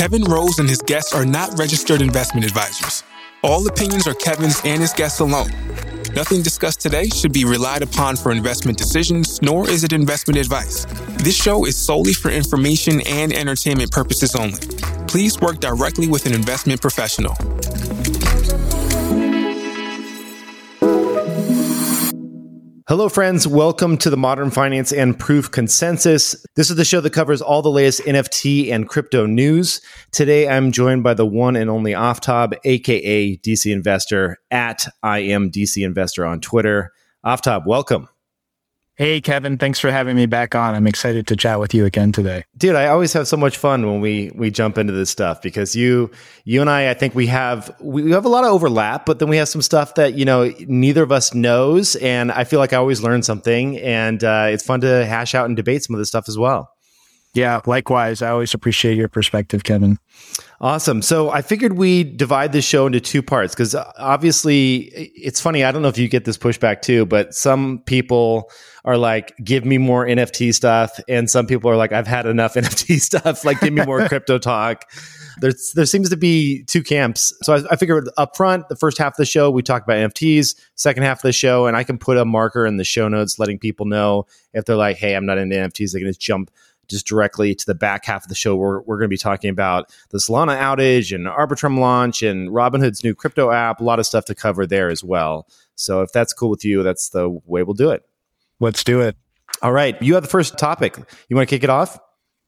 Kevin Rose and his guests are not registered investment advisors. All opinions are Kevin's and his guests alone. Nothing discussed today should be relied upon for investment decisions, nor is it investment advice. This show is solely for information and entertainment purposes only. Please work directly with an investment professional. Hello, friends. Welcome to the Modern Finance and Proof Consensus. This is the show that covers all the latest NFT and crypto news. Today, I'm joined by the one and only Aftab, aka DC Investor, at I am DC Investor on Twitter. Aftab, welcome. Hey, Kevin, thanks for having me back on. I'm excited to chat with you again today. Dude, I always have so much fun when we we jump into this stuff because you you and I I think we have we have a lot of overlap, but then we have some stuff that, you know, neither of us knows and I feel like I always learn something and uh, it's fun to hash out and debate some of this stuff as well. Yeah, likewise. I always appreciate your perspective, Kevin. Awesome. So I figured we divide this show into two parts because uh, obviously it's funny. I don't know if you get this pushback too, but some people are like, give me more NFT stuff. And some people are like, I've had enough NFT stuff. Like, give me more crypto talk. There's, there seems to be two camps. So I, I figured up front, the first half of the show, we talk about NFTs, second half of the show, and I can put a marker in the show notes letting people know if they're like, hey, I'm not into NFTs, they can just jump just directly to the back half of the show where we're going to be talking about the Solana outage and Arbitrum launch and Robinhood's new crypto app. A lot of stuff to cover there as well. So if that's cool with you, that's the way we'll do it. Let's do it. All right. You have the first topic. You want to kick it off?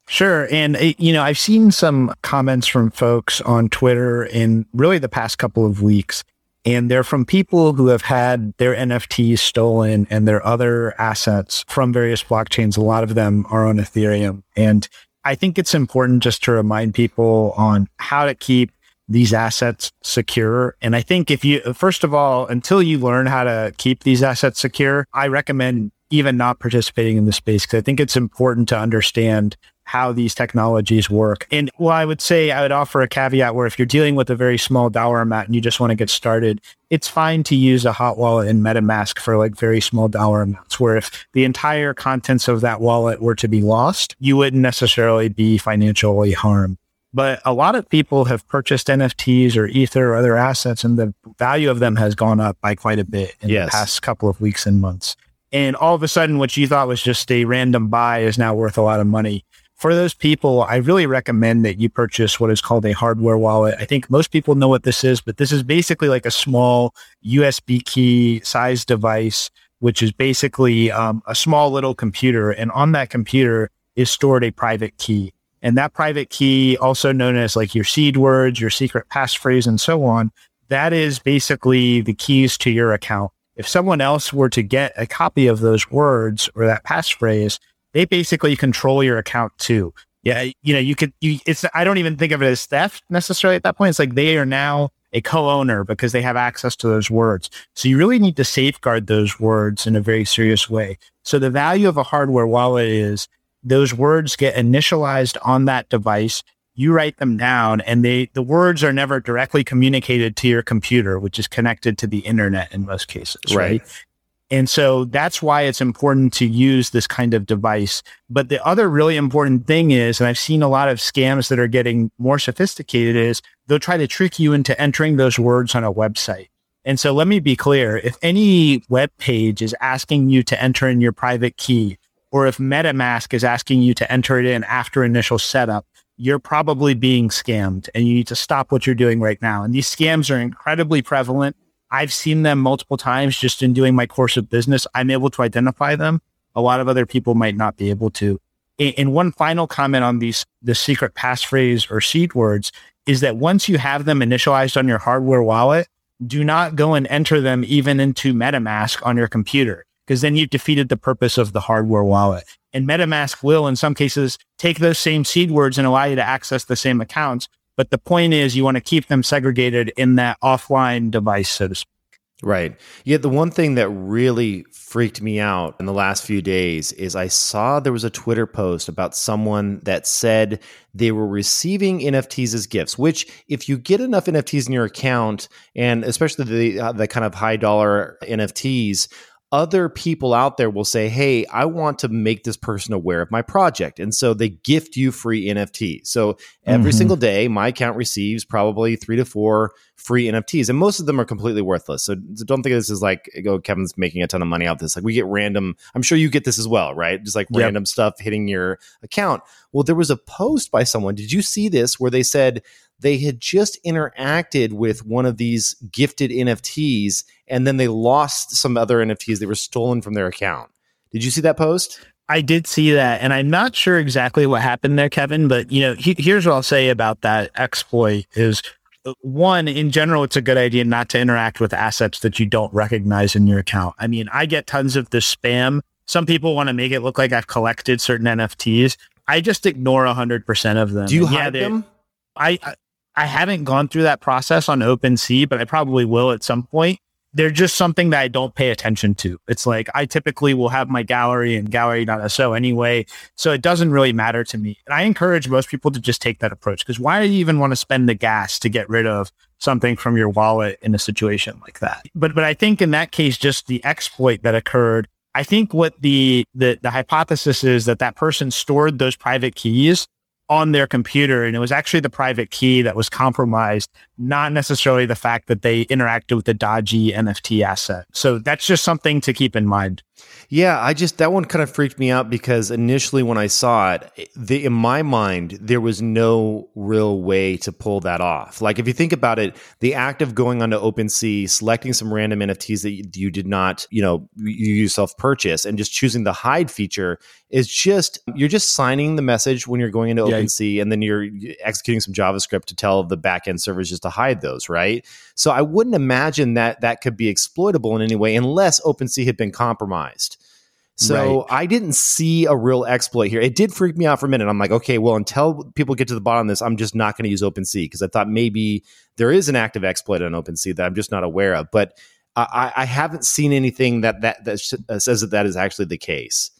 Sure. And, eh, you know, I've seen some comments from folks on Twitter in really the past couple of weeks and they're from people who have had their NFTs stolen and their other assets from various blockchains. A lot of them are on Ethereum. And I think it's important just to remind people on how to keep these assets secure. And I think if you, first of all, until you learn how to keep these assets secure, I recommend even not participating in the space because I think it's important to understand how these technologies work. And well, I would say I would offer a caveat where if you're dealing with a very small dollar amount and you just want to get started, it's fine to use a hot wallet in MetaMask for like very small dollar amounts, where if the entire contents of that wallet were to be lost, you wouldn't necessarily be financially harmed. But a lot of people have purchased NFTs or Ether or other assets, and the value of them has gone up by quite a bit in yes. the past couple of weeks and months. And all of a sudden, what you thought was just a random buy is now worth a lot of money for those people, I really recommend that you purchase what is called a hardware wallet. I think most people know what this is, but this is basically like a small USB key size device, which is basically um, a small little computer. And on that computer is stored a private key. And that private key, also known as like your seed words, your secret passphrase, and so on, that is basically the keys to your account. If someone else were to get a copy of those words or that passphrase, they basically control your account too. Yeah, you know, you could you it's I don't even think of it as theft necessarily at that point. It's like they are now a co-owner because they have access to those words. So you really need to safeguard those words in a very serious way. So the value of a hardware wallet is those words get initialized on that device. You write them down and they the words are never directly communicated to your computer, which is connected to the internet in most cases, right? right? And so that's why it's important to use this kind of device. But the other really important thing is, and I've seen a lot of scams that are getting more sophisticated is they'll try to trick you into entering those words on a website. And so let me be clear. If any web page is asking you to enter in your private key, or if MetaMask is asking you to enter it in after initial setup, you're probably being scammed and you need to stop what you're doing right now. And these scams are incredibly prevalent. I've seen them multiple times just in doing my course of business. I'm able to identify them. A lot of other people might not be able to. And one final comment on these, the secret passphrase or seed words is that once you have them initialized on your hardware wallet, do not go and enter them even into MetaMask on your computer, because then you've defeated the purpose of the hardware wallet. And MetaMask will, in some cases, take those same seed words and allow you to access the same accounts, but the point is you want to keep them segregated in that offline device, so to speak. Right. Yet the one thing that really freaked me out in the last few days is I saw there was a Twitter post about someone that said they were receiving NFTs as gifts, which if you get enough NFTs in your account and especially the, uh, the kind of high dollar NFTs, other people out there will say, Hey, I want to make this person aware of my project. And so they gift you free NFT. So every mm-hmm. single day, my account receives probably three to four free NFTs. And most of them are completely worthless. So don't think this is like, oh, Kevin's making a ton of money out of this. Like we get random, I'm sure you get this as well, right? Just like yep. random stuff hitting your account. Well, there was a post by someone. Did you see this where they said they had just interacted with one of these gifted NFTs and then they lost some other NFTs that were stolen from their account. Did you see that post? I did see that, and I'm not sure exactly what happened there, Kevin. But you know, he, here's what I'll say about that exploit: is uh, one, in general, it's a good idea not to interact with assets that you don't recognize in your account. I mean, I get tons of this spam. Some people want to make it look like I've collected certain NFTs. I just ignore 100% of them. Do you hide yeah, them? I, I haven't gone through that process on OpenSea, but I probably will at some point. They're just something that I don't pay attention to. It's like I typically will have my gallery and gallery.so anyway. So it doesn't really matter to me. And I encourage most people to just take that approach because why do you even want to spend the gas to get rid of something from your wallet in a situation like that? But but I think in that case, just the exploit that occurred I think what the, the the hypothesis is that that person stored those private keys on their computer. And it was actually the private key that was compromised, not necessarily the fact that they interacted with the dodgy NFT asset. So that's just something to keep in mind. Yeah, I just that one kind of freaked me out because initially when I saw it, the, in my mind there was no real way to pull that off. Like if you think about it, the act of going onto OpenSea, selecting some random NFTs that you, did not, you know, you yourself purchase, and just choosing the hide feature is just you're just signing the message when you're going into yeah. OpenSea, and then you're executing some JavaScript to tell the backend servers just to hide those, right? So I wouldn't imagine that that could be exploitable in any way unless OpenSea had been compromised. So right. I didn't see a real exploit here. It did freak me out for a minute. I'm like, okay, well, until people get to the bottom of this, I'm just not going to use OpenSea because I thought maybe there is an active exploit on OpenSea that I'm just not aware of. But I, I haven't seen anything that that, that uh, says that that is actually the case.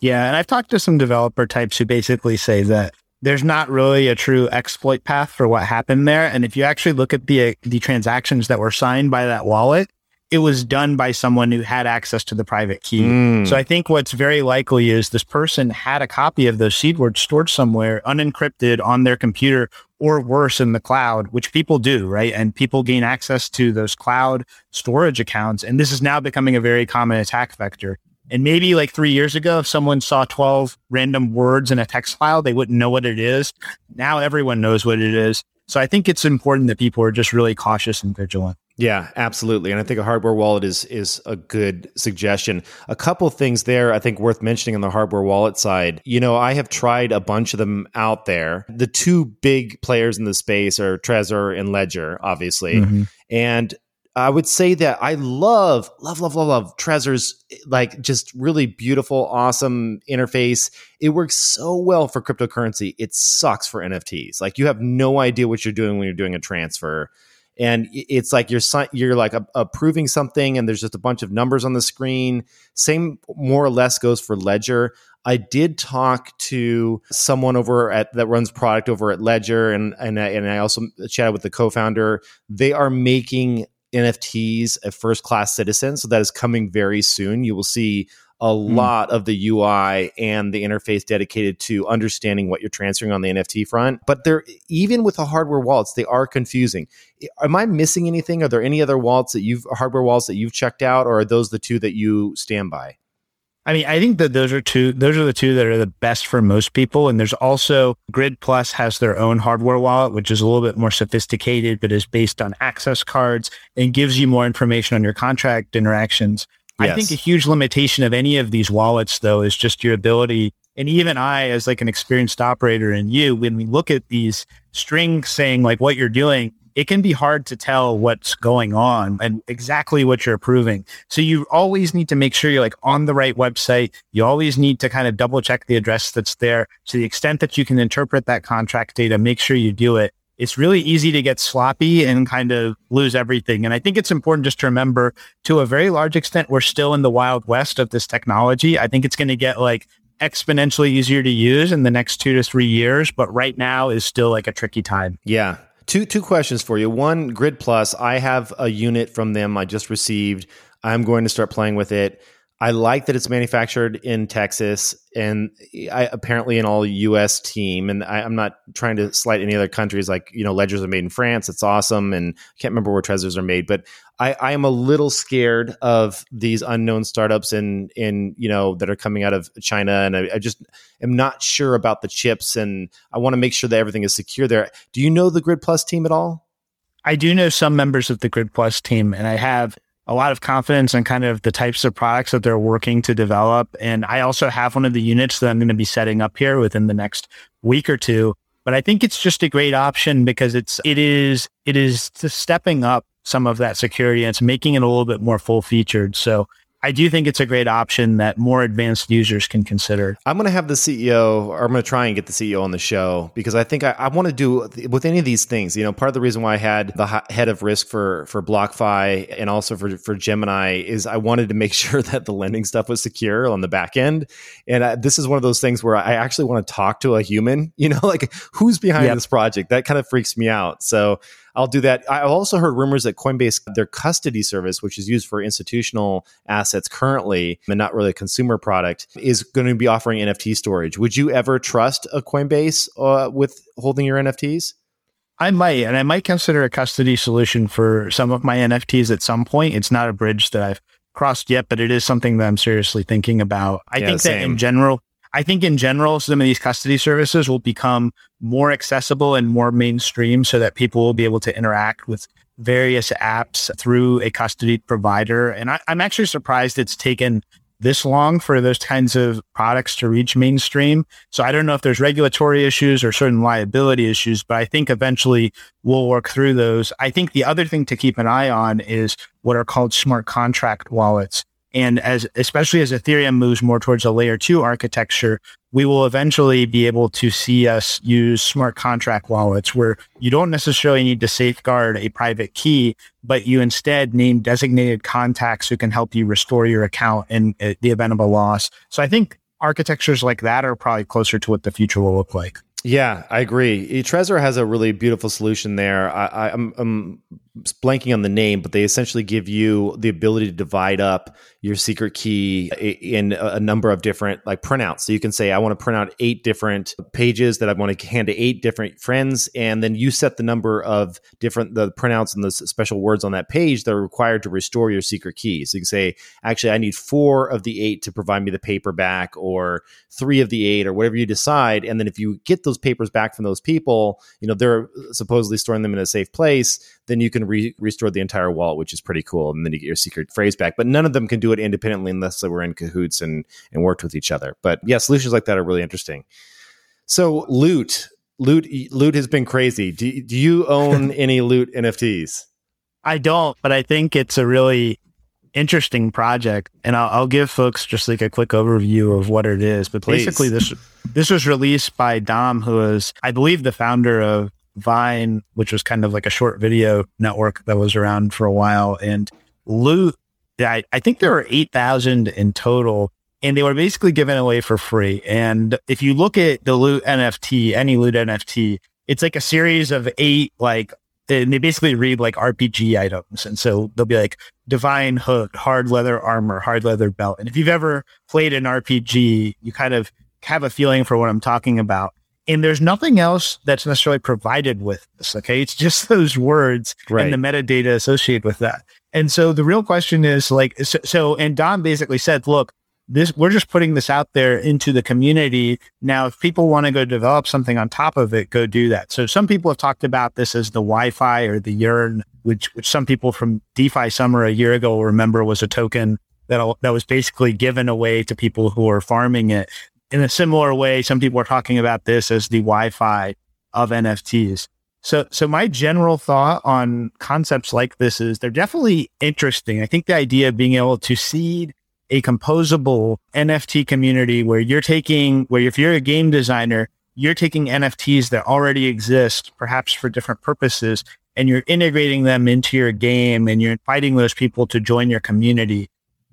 Yeah, and I've talked to some developer types who basically say that there's not really a true exploit path for what happened there. And if you actually look at the uh, the transactions that were signed by that wallet, it was done by someone who had access to the private key. Mm. So I think what's very likely is this person had a copy of those seed words stored somewhere unencrypted on their computer or worse in the cloud, which people do, right? And people gain access to those cloud storage accounts. And this is now becoming a very common attack vector. And maybe like three years ago, if someone saw 12 random words in a text file, they wouldn't know what it is. Now everyone knows what it is. So I think it's important that people are just really cautious and vigilant. Yeah, absolutely. And I think a hardware wallet is is a good suggestion. A couple things there I think worth mentioning on the hardware wallet side. You know, I have tried a bunch of them out there. The two big players in the space are Trezor and Ledger, obviously. Mm-hmm. And I would say that I love, love, love, love, love Trezor's like just really beautiful, awesome interface. It works so well for cryptocurrency. It sucks for NFTs. Like you have no idea what you're doing when you're doing a transfer. And it's like you're you're like approving something, and there's just a bunch of numbers on the screen. Same, more or less, goes for Ledger. I did talk to someone over at that runs product over at Ledger, and and I, and I also chatted with the co-founder. They are making NFTs a first class citizen. So that is coming very soon. You will see a mm. lot of the UI and the interface dedicated to understanding what you're transferring on the NFT front. But they're even with the hardware wallets, they are confusing. Am I missing anything? Are there any other wallets that you've hardware wallets that you've checked out, or are those the two that you stand by? I mean, I think that those are two, those are the two that are the best for most people. And there's also Grid Plus has their own hardware wallet, which is a little bit more sophisticated, but is based on access cards and gives you more information on your contract interactions. Yes. I think a huge limitation of any of these wallets though is just your ability. And even I, as like an experienced operator and you, when we look at these strings saying like what you're doing, it can be hard to tell what's going on and exactly what you're approving. So you always need to make sure you're like on the right website. You always need to kind of double check the address that's there to the extent that you can interpret that contract data, make sure you do it. It's really easy to get sloppy and kind of lose everything. And I think it's important just to remember to a very large extent, we're still in the wild west of this technology. I think it's going to get like exponentially easier to use in the next two to three years, but right now is still like a tricky time. Yeah. Two two questions for you. One, Grid Plus. I have a unit from them I just received. I'm going to start playing with it. I like that it's manufactured in Texas and I, apparently an all U.S. team. And I, am not trying to slight any other countries. Like you know, ledgers are made in France. It's awesome, and I can't remember where Trezors are made. But I, I am a little scared of these unknown startups in in you know that are coming out of China, and I, I just am not sure about the chips, and I want to make sure that everything is secure there. Do you know the Grid Plus team at all? I do know some members of the Grid Plus team, and I have a lot of confidence in kind of the types of products that they're working to develop. And I also have one of the units that I'm going to be setting up here within the next week or two. But I think it's just a great option because it's it is it is stepping up some of that security and it's making it a little bit more full featured. So I do think it's a great option that more advanced users can consider. I'm going to have the CEO, or I'm going to try and get the CEO on the show because I think I, I want to do with any of these things. You know, part of the reason why I had the head of risk for for BlockFi and also for for Gemini is I wanted to make sure that the lending stuff was secure on the back end. And I, this is one of those things where I actually want to talk to a human. You know, like who's behind yep. this project? That kind of freaks me out. So I'll do that. I've also heard rumors that Coinbase, their custody service, which is used for institutional assets currently and not really a consumer product, is going to be offering NFT storage. Would you ever trust a Coinbase uh, with holding your NFTs? I might, and I might consider a custody solution for some of my NFTs at some point. It's not a bridge that I've crossed yet, but it is something that I'm seriously thinking about. I yeah, think same. that in general, I think in general, some of these custody services will become more accessible and more mainstream so that people will be able to interact with various apps through a custody provider. And I, am actually surprised it's taken this long for those kinds of products to reach mainstream. So I don't know if there's regulatory issues or certain liability issues, but I think eventually we'll work through those. I think the other thing to keep an eye on is what are called smart contract wallets. And as, especially as Ethereum moves more towards a layer two architecture, we will eventually be able to see us use smart contract wallets where you don't necessarily need to safeguard a private key, but you instead name designated contacts who can help you restore your account in uh, the event of a loss. So I think architectures like that are probably closer to what the future will look like. Yeah, I agree. Trezor has a really beautiful solution there. I, am blanking on the name, but they essentially give you the ability to divide up your secret key in a number of different like printouts. So you can say, I want to print out eight different pages that I want to hand to eight different friends. And then you set the number of different, the printouts and the special words on that page that are required to restore your secret key. So you can say, actually, I need four of the eight to provide me the paper back or three of the eight or whatever you decide. And then if you get those papers back from those people, you know, they're supposedly storing them in a safe place, then you can re- restore the entire wallet, which is pretty cool. And then you get your secret phrase back. But none of them can do it independently unless they were in cahoots and, and worked with each other. But yeah, solutions like that are really interesting. So loot, loot, loot has been crazy. Do, do you own any loot NFTs? I don't, but I think it's a really interesting project. And I'll, I'll, give folks just like a quick overview of what it is. But Please. basically, this this was released by Dom, who is, I believe, the founder of Vine, which was kind of like a short video network that was around for a while, and Loot. I, I think there were 8,000 in total, and they were basically given away for free. And if you look at the Loot NFT, any Loot NFT, it's like a series of eight, like, and they basically read like RPG items. And so they'll be like divine hook, hard leather armor, hard leather belt. And if you've ever played an RPG, you kind of have a feeling for what I'm talking about. And there's nothing else that's necessarily provided with this. Okay. It's just those words right. and the metadata associated with that. And so the real question is like, so, so, and Dom basically said, look, this, we're just putting this out there into the community. Now, if people want to go develop something on top of it, go do that. So some people have talked about this as the YFI or the Yearn, which, which some people from DeFi Summer a year ago remember was a token that, that was basically given away to people who are farming it in a similar way, some people are talking about this as the YFI of NFTs. So, so my general thought on concepts like this is they're definitely interesting. I think the idea of being able to seed a composable NFT community where you're taking, where if you're a game designer, you're taking NFTs that already exist, perhaps for different purposes, and you're integrating them into your game and you're inviting those people to join your community.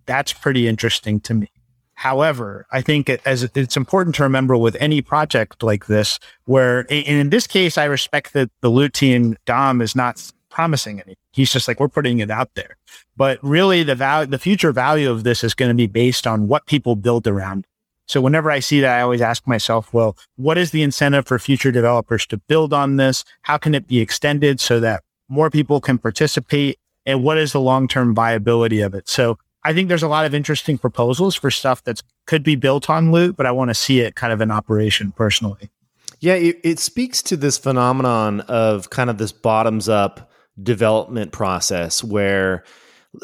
That's pretty interesting to me. However, I think as it's important to remember with any project like this, where in this case, I respect that the loot team Dom is not promising anything. He's just like, we're putting it out there. But really the value, the future value of this is going to be based on what people build around. So whenever I see that, I always ask myself, well, what is the incentive for future developers to build on this? How can it be extended so that more people can participate? And what is the long-term viability of it? So I think there's a lot of interesting proposals for stuff that could be built on Loot, but I want to see it kind of in operation personally. Yeah, it, it speaks to this phenomenon of kind of this bottoms up development process where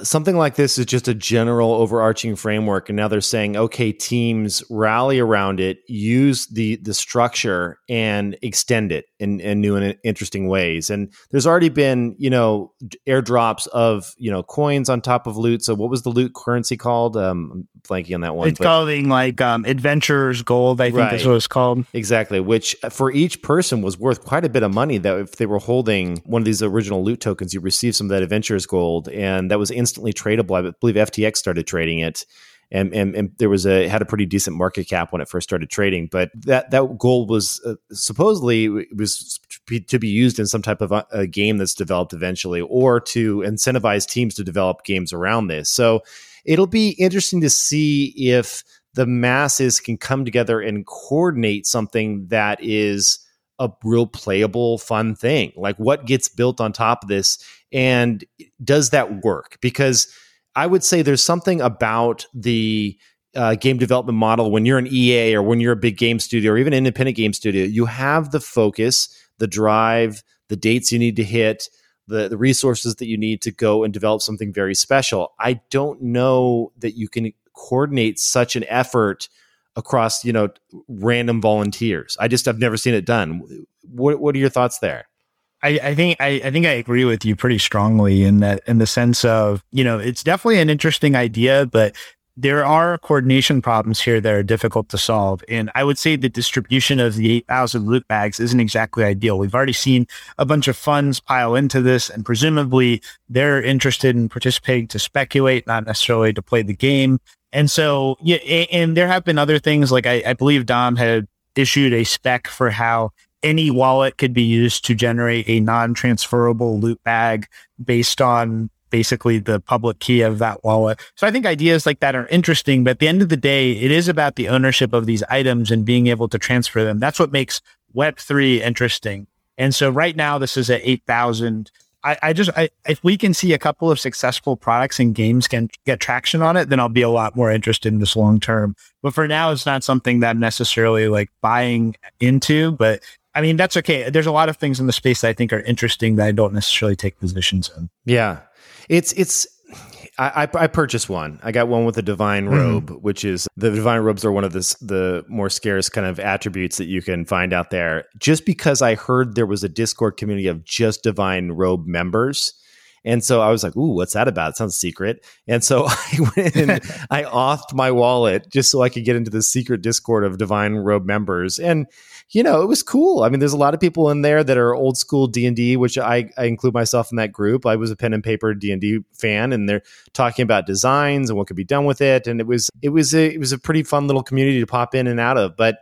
something like this is just a general overarching framework. And now they're saying okay teams rally around it use the the structure and extend it in, in new and interesting ways and there's already been you know airdrops of you know coins on top of loot so what was the loot currency called um I'm blanking on that one it's called like um adventures gold i think right. is what it's called exactly which for each person was worth quite a bit of money that if they were holding one of these original loot tokens you received some of that adventures gold and that was instantly tradable. I believe FTX started trading it. And, and, and there was a had a pretty decent market cap when it first started trading, but that that gold was uh, supposedly was to be, used in some type of a, a game that's developed eventually, or to incentivize teams to develop games around this. So it'll be interesting to see if the masses can come together and coordinate something that is a real playable, fun thing. Like what gets built on top of this, and does that work? Because I would say there's something about the uh, game development model when you're an EA or when you're a big game studio or even independent game studio. You have the focus, the drive, the dates you need to hit, the, the resources that you need to go and develop something very special. I don't know that you can coordinate such an effort across you know random volunteers. I just I've never seen it done. What what are your thoughts there? I, I think I, I think I agree with you pretty strongly in that in the sense of you know it's definitely an interesting idea, but there are coordination problems here that are difficult to solve. And I would say the distribution of the 8,000 loot bags isn't exactly ideal. We've already seen a bunch of funds pile into this, and presumably they're interested in participating to speculate, not necessarily to play the game. And so, yeah, and there have been other things like I, I believe Dom had issued a spec for how any wallet could be used to generate a non-transferable loot bag based on basically the public key of that wallet. So I think ideas like that are interesting, but at the end of the day, it is about the ownership of these items and being able to transfer them. That's what makes Web3 interesting. And so right now, this is at 8,000 I, I just I, if we can see a couple of successful products and games can get traction on it, then I'll be a lot more interested in this long term. But for now, it's not something that I'm necessarily like buying into. But I mean, that's okay. There's a lot of things in the space that I think are interesting that I don't necessarily take positions in. Yeah, it's it's I, I, I purchased one. I got one with a divine mm-hmm. robe, mm. which is the divine robes are one of the the more scarce kind of attributes that you can find out there. Just because I heard there was a Discord community of just divine robe members, and so I was like, "Ooh, what's that about? It sounds secret." And so I went and I offed my wallet just so I could get into the secret Discord of Divine Robe members. And you know, it was cool. I mean, there's a lot of people in there that are old school D and D, which I, I include myself in that group. I was a pen and paper D and D fan, and they're talking about designs and what could be done with it. And it was it was a it was a pretty fun little community to pop in and out of. But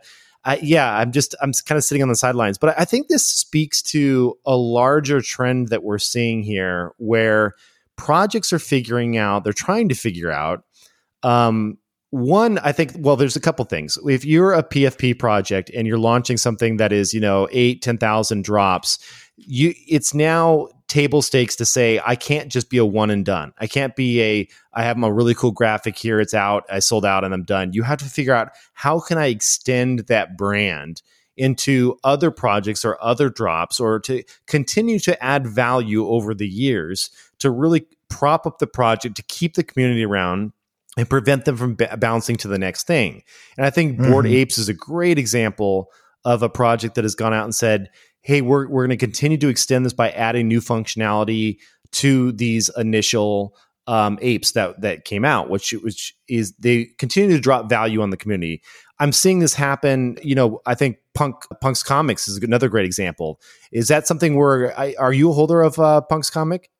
Yeah, I'm just I'm kind of sitting on the sidelines, but I think this speaks to a larger trend that we're seeing here, where projects are figuring out, they're trying to figure out um, one i think well there's a couple things. If you're a pfp project and you're launching something that is you know 8 10000 drops you it's now table stakes to say i can't just be a one and done i can't be a i have a really cool graphic here it's out i sold out and i'm done you have to figure out how can i extend that brand into other projects or other drops or to continue to add value over the years to really prop up the project to keep the community around and prevent them from b- bouncing to the next thing. And I think Bored mm-hmm. Apes is a great example of a project that has gone out and said, "Hey, we're we're going to continue to extend this by adding new functionality to these initial um, apes that that came out, which which is they continue to drop value on the community. I'm seeing this happen. You know, I think Punk Punk's Comics is another great example. Is that something where I, are you a holder of uh, Punk's comic?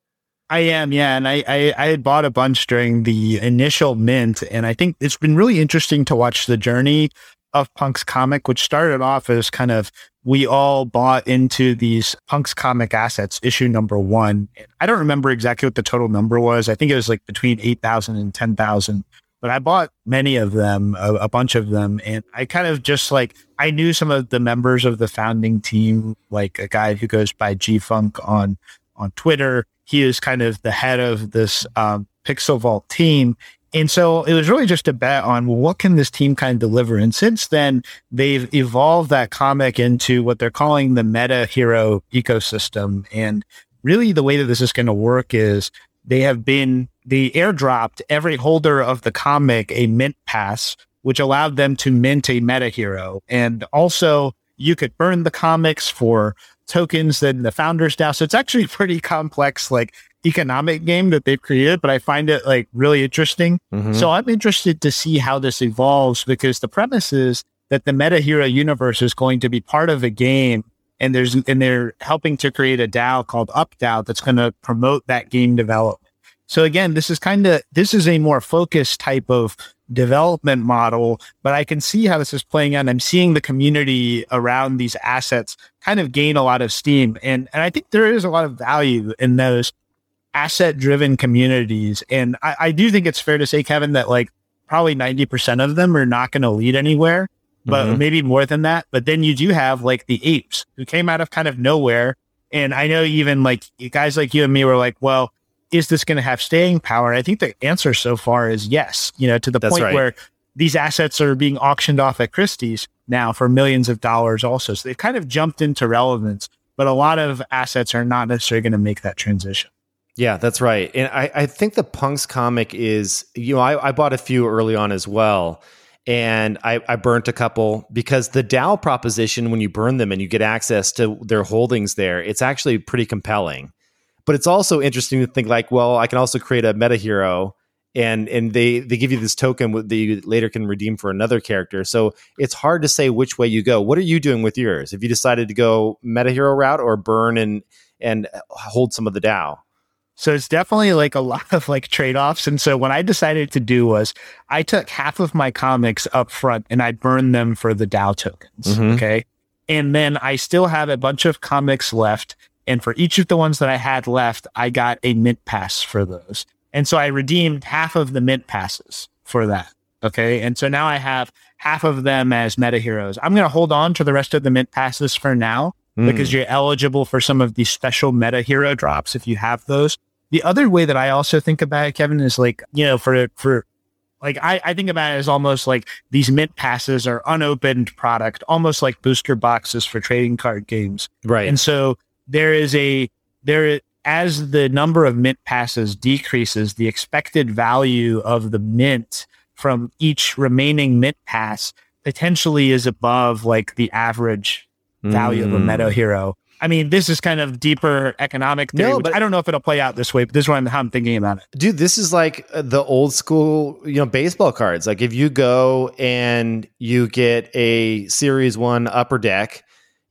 I am, yeah. And I, I, I, had bought a bunch during the initial mint. And I think it's been really interesting to watch the journey of Punk's comic, which started off as kind of we all bought into these Punk's comic assets, issue number one. I don't remember exactly what the total number was. I think it was like between 8,000 and 10,000 but I bought many of them, a, a, bunch of them. And I kind of just like, I knew some of the members of the founding team, like a guy who goes by G Funk on, on Twitter. He is kind of the head of this um, Pixel Vault team. And so it was really just a bet on well, what can this team kind of deliver? And since then, they've evolved that comic into what they're calling the meta hero ecosystem. And really the way that this is going to work is they have been they airdropped every holder of the comic a mint pass, which allowed them to mint a meta hero. And also you could burn the comics for tokens in the founders DAO. So it's actually a pretty complex, like economic game that they've created, but I find it like really interesting. Mm-hmm. So I'm interested to see how this evolves because the premise is that the meta hero universe is going to be part of a game and there's and they're helping to create a DAO called UpDAO that's going to promote that game development. So again, this is kind of this is a more focused type of development model, but I can see how this is playing out. I'm seeing the community around these assets kind of gain a lot of steam. And and I think there is a lot of value in those asset driven communities. And I, I do think it's fair to say, Kevin, that like probably 90% of them are not going to lead anywhere, but mm-hmm. maybe more than that. But then you do have like the apes who came out of kind of nowhere. And I know even like guys like you and me were like, well, is this going to have staying power? And I think the answer so far is yes, you know, to the That's point right. where these assets are being auctioned off at Christie's now for millions of dollars also. So they've kind of jumped into relevance, but a lot of assets are not necessarily going to make that transition. Yeah, that's right. And I, I think the Punks comic is, you know, I, I bought a few early on as well. And I, I burnt a couple because the DAO proposition, when you burn them and you get access to their holdings there, it's actually pretty compelling. But it's also interesting to think like, well, I can also create a meta hero and and they they give you this token that you later can redeem for another character. So it's hard to say which way you go. What are you doing with yours? If you decided to go meta hero route or burn and and hold some of the DAO? So it's definitely like a lot of like trade offs. And so what I decided to do was I took half of my comics up front and I burned them for the DAO tokens. Mm-hmm. Okay. And then I still have a bunch of comics left and for each of the ones that I had left, I got a mint pass for those. And so I redeemed half of the mint passes for that. Okay. And so now I have half of them as meta heroes. I'm going to hold on to the rest of the mint passes for now mm. because you're eligible for some of these special meta hero drops if you have those. The other way that I also think about it, Kevin, is like, you know, for, for, like I, I think about it as almost like these mint passes are unopened product, almost like booster boxes for trading card games. Right. And so there is a there as the number of mint passes decreases, the expected value of the mint from each remaining mint pass potentially is above like the average value mm. of a meta hmm. hero. I mean, this is kind of deeper economic theory. No, but I don't know if it'll play out this way, but this is what I'm, how I'm thinking about it. Dude, this is like the old school, you know, baseball cards. Like if you go and you get a series one upper deck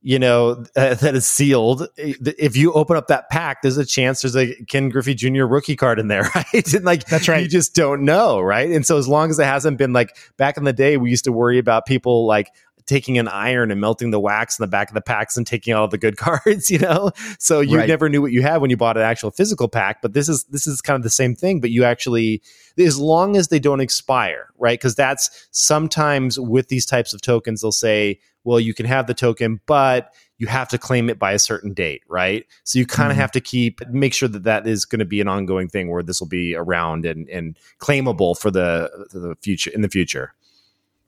you know, uh, that is sealed. If you open up that pack, there's a chance there's a Ken Griffey Jr. rookie card in there, right? and like, that's right. You just don't know, right? And so as long as it hasn't been like back in the day, we used to worry about people like taking an iron and melting the wax in the back of the packs and taking all the good cards, you know? So you right. never knew what you had when you bought an actual physical pack, but this is this is kind of the same thing, but you actually as long as they don't expire, right? Cuz that's sometimes with these types of tokens they'll say well, you can have the token, but you have to claim it by a certain date, right? So you kind of mm-hmm. have to keep make sure that that is going to be an ongoing thing where this will be around and and claimable for the the future in the future.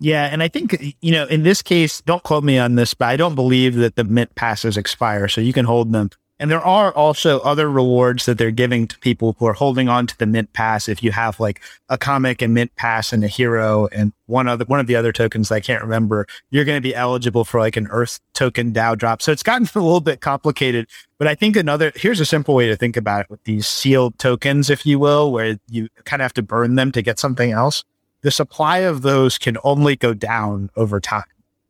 Yeah, and I think you know in this case, don't quote me on this, but I don't believe that the mint passes expire, so you can hold them and there are also other rewards that they're giving to people who are holding on to the Mint Pass. If you have like a comic and Mint Pass and a hero and one other one of the other tokens I can't remember, you're going to be eligible for like an Earth token DAO drop. So it's gotten a little bit complicated. But I think another here's a simple way to think about it with these sealed tokens, if you will, where you kind of have to burn them to get something else. The supply of those can only go down over time,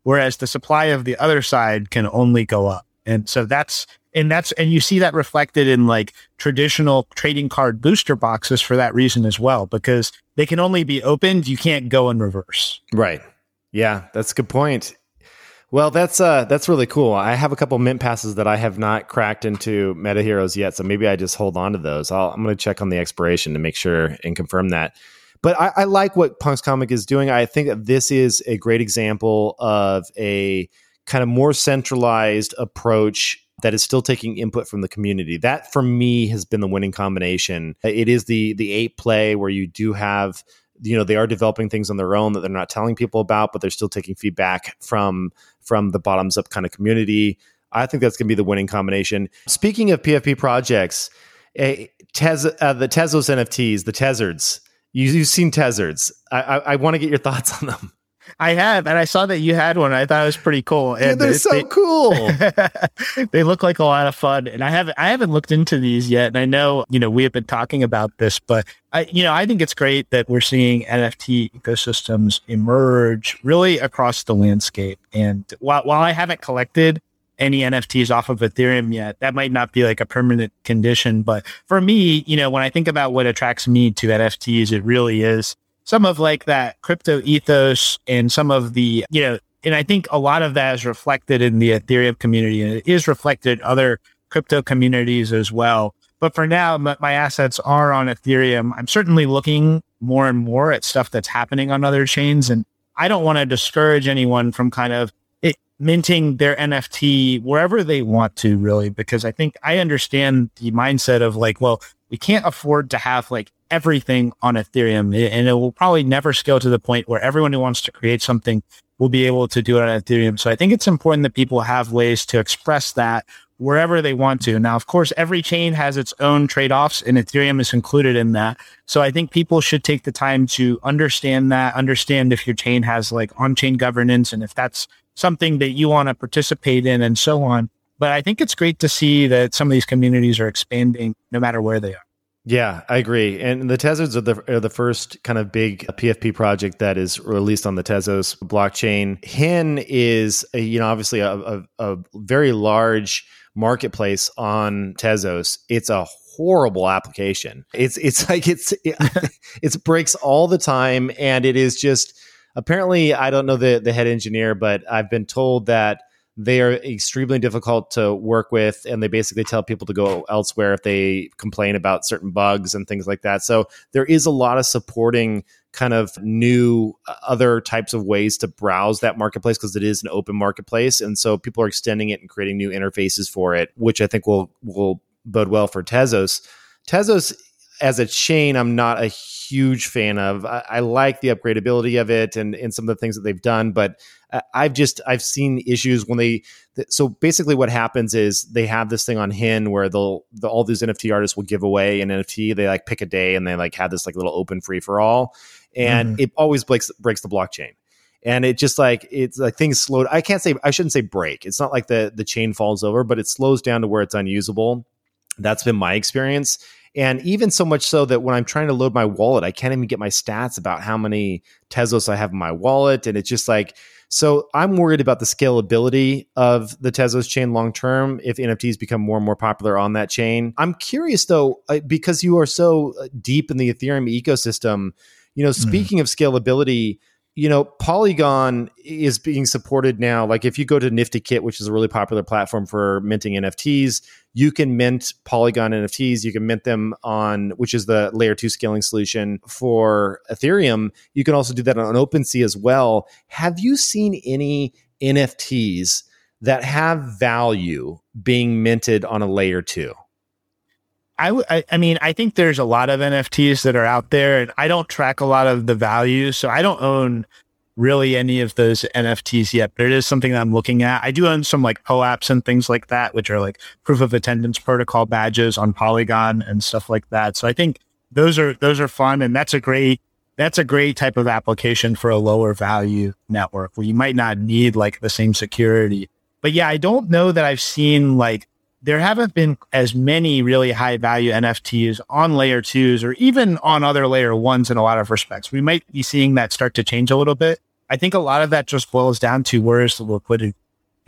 whereas the supply of the other side can only go up. And so that's and that's and you see that reflected in like traditional trading card booster boxes for that reason as well because they can only be opened you can't go in reverse right Yeah, that's a good point. Well, that's uh that's really cool. I have a couple mint passes that I have not cracked into Meta Heroes yet, so maybe I just hold on to those. i am going to check on the expiration to make sure and confirm that. But I, I like what Punks Comic is doing. I think that this is a great example of a kind of more centralized approach that is still taking input from the community. That for me has been the winning combination. It is the the eight play where you do have you know they are developing things on their own that they're not telling people about but they're still taking feedback from from the bottoms up kind of community. I think that's going to be the winning combination. Speaking of pfp projects a, eh, Tez, uh, the tezos nfts the Tezzardz. You, have seen Tezzardz. I, I, I want to get your thoughts on them I have, and I saw that you had one. I thought it was pretty cool. And they're so they, cool. they look like a lot of fun, and I haven't I haven't looked into these yet. And I know you know we have been talking about this, but I you know I think it's great that we're seeing NFT ecosystems emerge really across the landscape. And while while I haven't collected any NFTs off of Ethereum yet. That might not be like a permanent condition. But for me, you know, when I think about what attracts me to NFTs, it really is some of like that crypto ethos and some of the, you know, and I think a lot of that is reflected in the Ethereum community and it is reflected other crypto communities as well. But for now, my, my assets are on Ethereum. I'm certainly looking more and more at stuff that's happening on other chains. And I don't want to discourage anyone from kind of it, minting their NFT wherever they want to, really, because I think I understand the mindset of like, well, we can't afford to have like everything on Ethereum. And it will probably never scale to the point where everyone who wants to create something will be able to do it on Ethereum. So I think it's important that people have ways to express that wherever they want to. Now, of course, every chain has its own trade offs and Ethereum is included in that. So I think people should take the time to understand that, understand if your chain has like on chain governance and if that's something that you want to participate in and so on. But I think it's great to see that some of these communities are expanding no matter where they are. Yeah, I agree. And the Tezos are the, are the first kind of big PFP project that is released on the Tezos blockchain. HEN is, a, you know, obviously a, a, a very large marketplace on Tezos. It's a horrible application. It's it's like it's it, it breaks all the time, and it is just apparently I don't know the the head engineer, but I've been told that they are extremely difficult to work with, and they basically tell people to go elsewhere if they complain about certain bugs and things like that. So there is a lot of supporting kind of new uh, other types of ways to browse that marketplace because it is an open marketplace, and so people are extending it and creating new interfaces for it, which I think will will bode well for Tezos. Tezos as a chain, I'm not a huge fan of. I, I, like the upgradability of it and, and some of the things that they've done, but I've just I've seen issues when they. So basically, what happens is they have this thing on HEN where they'll the, all these NFT artists will give away an NFT. They like pick a day and they like have this like little open free for all, and mm-hmm. it always breaks breaks the blockchain and it just like it's like things slowed i can't say i shouldn't say break it's not like the the chain falls over but it slows down to where it's unusable that's been my experience and even so much so that when I'm trying to load my wallet, I can't even get my stats about how many Tezos I have in my wallet. And it's just like, so I'm worried about the scalability of the Tezos chain long term if NFTs become more and more popular on that chain. I'm curious though, uh, because you are so uh, deep in the Ethereum ecosystem, you know, mm-hmm. speaking mm. of scalability, you know, Polygon is being supported now. Like if you go to Nifty Kit, which is a really popular platform for minting NFTs, you can mint Polygon NFTs. You can mint them on, which is the layer two scaling solution for Ethereum. You can also do that on OpenSea as well. Have you seen any NFTs that have value being minted on a layer two? I, I mean, I think there's a lot of NFTs that are out there, and I don't track a lot of the values, so I don't own really any of those NFTs yet. But it is something that I'm looking at. I do own some like POAPs and things like that, which are like proof of attendance protocol badges on Polygon and stuff like that. So I think those are those are fun, and that's a great that's a great type of application for a lower value network where you might not need like the same security. But yeah, I don't know that I've seen like there haven't been as many really high value NFTs on layer twos or even on other layer ones in a lot of respects. We might be seeing that start to change a little bit. I think a lot of that just boils down to where is the liquidity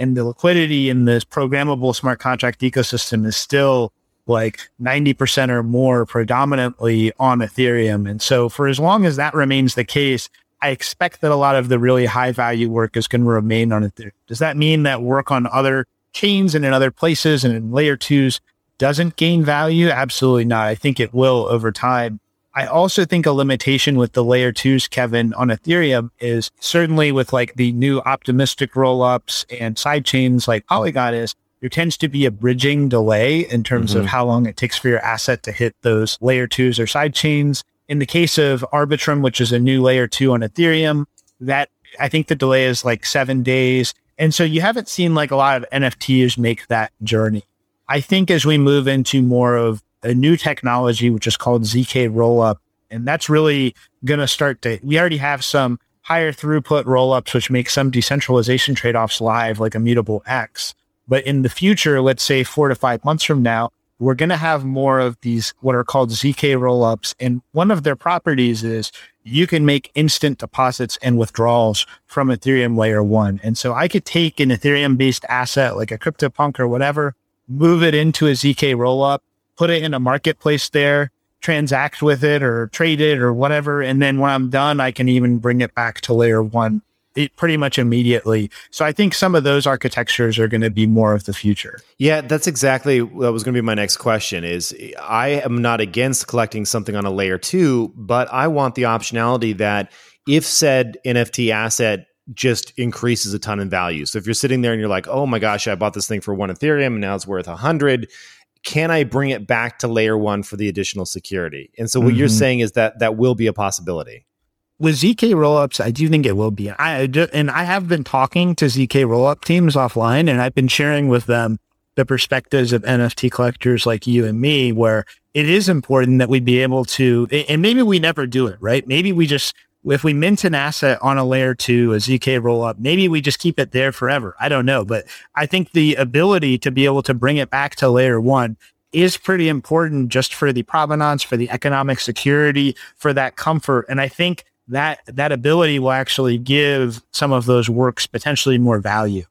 and the liquidity in this programmable smart contract ecosystem is still like 90% or more predominantly on Ethereum. And so for as long as that remains the case, I expect that a lot of the really high value work is going to remain on Ethereum. Does that mean that work on other chains and in other places and in layer twos doesn't gain value? Absolutely not. I think it will over time. I also think a limitation with the layer twos, Kevin, on Ethereum is certainly with like the new optimistic rollups and side chains like Polygon is, there tends to be a bridging delay in terms mm-hmm. of how long it takes for your asset to hit those layer twos or side chains. In the case of Arbitrum, which is a new layer two on Ethereum, that I think the delay is like seven days. And so you haven't seen like a lot of NFTs make that journey. I think as we move into more of a new technology, which is called ZK rollup. And that's really going to start to, we already have some higher throughput rollups, which make some decentralization trade offs live, like Immutable X. But in the future, let's say four to five months from now, we're going to have more of these, what are called ZK rollups. And one of their properties is you can make instant deposits and withdrawals from Ethereum layer one. And so I could take an Ethereum based asset like a CryptoPunk or whatever, move it into a ZK rollup put it in a marketplace there, transact with it or trade it or whatever. And then when I'm done, I can even bring it back to layer one it pretty much immediately. So I think some of those architectures are going to be more of the future. Yeah, that's exactly that was going to be my next question is I am not against collecting something on a layer 2, but I want the optionality that if said NFT asset just increases a ton in value. So if you're sitting there and you're like, "Oh my gosh, I bought this thing for 1 ethereum and now it's worth 100." Can I bring it back to layer one for the additional security? And so what mm-hmm. you're saying is that that will be a possibility. With ZK rollups, I do think it will be. I and I have been talking to ZK rollup teams offline, and I've been sharing with them the perspectives of NFT collectors like you and me, where it is important that we be able to, and maybe we never do it, right? Maybe we just if we mint an asset on a layer two, a ZK rollup, maybe we just keep it there forever. I don't know. But I think the ability to be able to bring it back to layer one is pretty important just for the provenance, for the economic security, for that comfort. And I think that that ability will actually give some of those works potentially more value.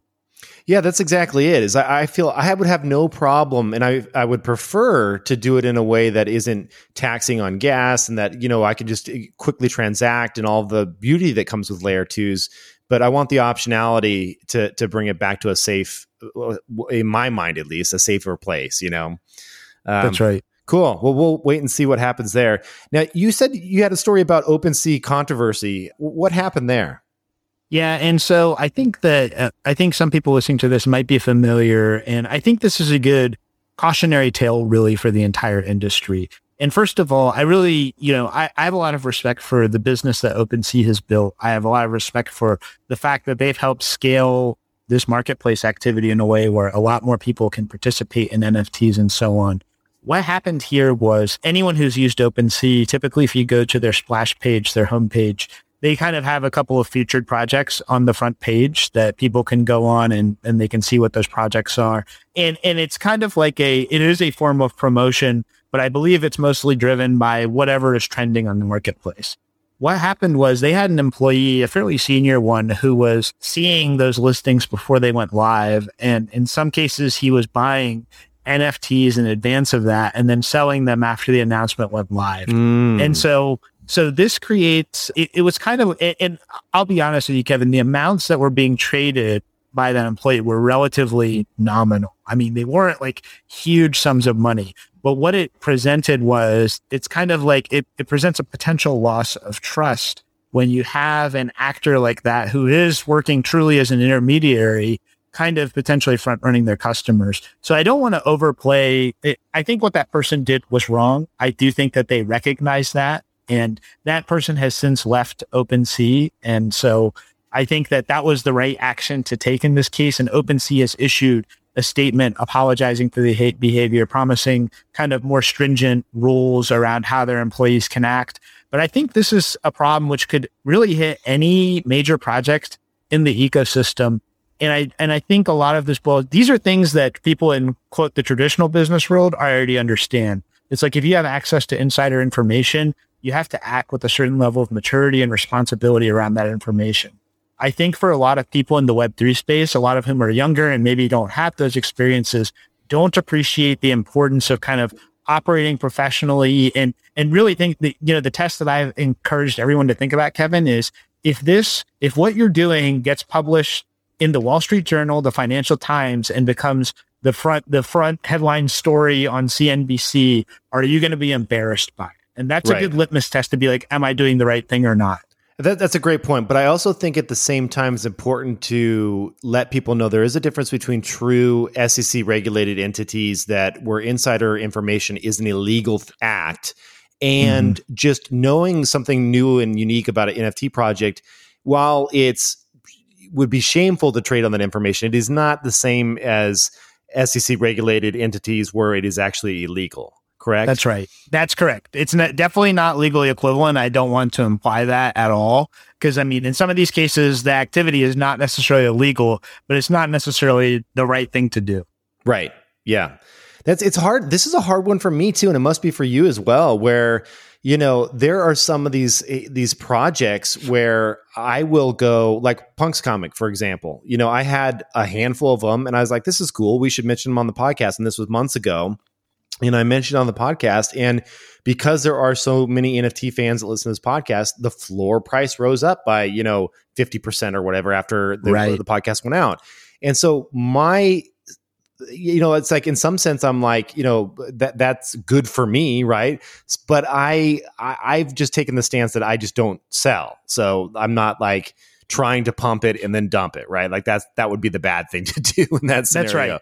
Yeah, that's exactly it. Is I, I, feel I would have no problem, and I I would prefer to do it in a way that isn't taxing on gas, and that you know I can just eh, quickly transact and all the beauty that comes with layer twos. But I want the optionality to to bring it back to a safe, uh, in my mind at least, a safer place. You know, um, that's right. Cool. Well, we'll wait and see what happens there. Now, you said you had a story about OpenSea controversy. What happened there? Yeah, and so I think that uh, I think some people listening to this might be familiar, and I think this is a good cautionary tale, really, for the entire industry. And first of all, I really, you know, I, I have a lot of respect for the business that OpenSea has built. I have a lot of respect for the fact that they've helped scale this marketplace activity in a way where a lot more people can participate in NFTs and so on. What happened here was anyone who's used OpenSea, typically if you go to their splash page, their homepage, they kind of have a couple of featured projects on the front page that people can go on and, and they can see what those projects are. And, and it's kind of like a, it is a form of promotion, but I believe it's mostly driven by whatever is trending on the marketplace. What happened was they had an employee, a fairly senior one, who was seeing those listings before they went live. And in some cases, he was buying NFTs in advance of that and then selling them after the announcement went live. Mm. And so so this creates, it, it was kind of, and I'll be honest with you, Kevin, the amounts that were being traded by that employee were relatively nominal. I mean, they weren't like huge sums of money, but what it presented was it's kind of like it, it presents a potential loss of trust when you have an actor like that who is working truly as an intermediary kind of potentially front running their customers. So I don't want to overplay it. I think what that person did was wrong. I do think that they recognize that. And that person has since left OpenSea. And so I think that that was the right action to take in this case. And OpenSea has issued a statement apologizing for the hate behavior, promising kind of more stringent rules around how their employees can act. But I think this is a problem which could really hit any major project in the ecosystem. And I and I think a lot of this well, these are things that people in quote the traditional business world already understand. It's like if you have access to insider information, you have to act with a certain level of maturity and responsibility around that information. I think for a lot of people in the Web3 space, a lot of whom are younger and maybe don't have those experiences, don't appreciate the importance of kind of operating professionally and and really think that you know the test that I've encouraged everyone to think about Kevin is if this, if what you're doing gets published in the Wall Street Journal, the Financial Times, and becomes the front, the front headline story on CNBC, are you going to be embarrassed by it? And that's right. a good litmus test to be like, am I doing the right thing or not? That, that's a great point. But I also think at the same time, it's important to let people know there is a difference between true SEC regulated entities that where insider information is an illegal act and mm-hmm. just knowing something new and unique about an NFT project, while it's would be shameful to trade on that information, it is not the same as SEC regulated entities where it is actually illegal correct? That's right. That's correct. It's not, definitely not legally equivalent. I don't want to imply that at all. Because, I mean, in some of these cases, the activity is not necessarily illegal, but it's not necessarily the right thing to do. Right. Yeah. That's it's hard. This is a hard one for me too, and it must be for you as well. Where you know there are some of these eh, these projects where I will go like Punks Comic, for example. You know, I had a handful of them, and I was like, "This is cool. We should mention them on the podcast." And this was months ago and I mentioned on the podcast, and because there are so many NFT fans that listen to this podcast, the floor price rose up by you know fifty percent or whatever after the, right. the podcast went out. And so my you know it's like in some sense i'm like you know that that's good for me right but I, I i've just taken the stance that i just don't sell so i'm not like trying to pump it and then dump it, right? Like that's that would be the bad thing to do in that scenario. That's right.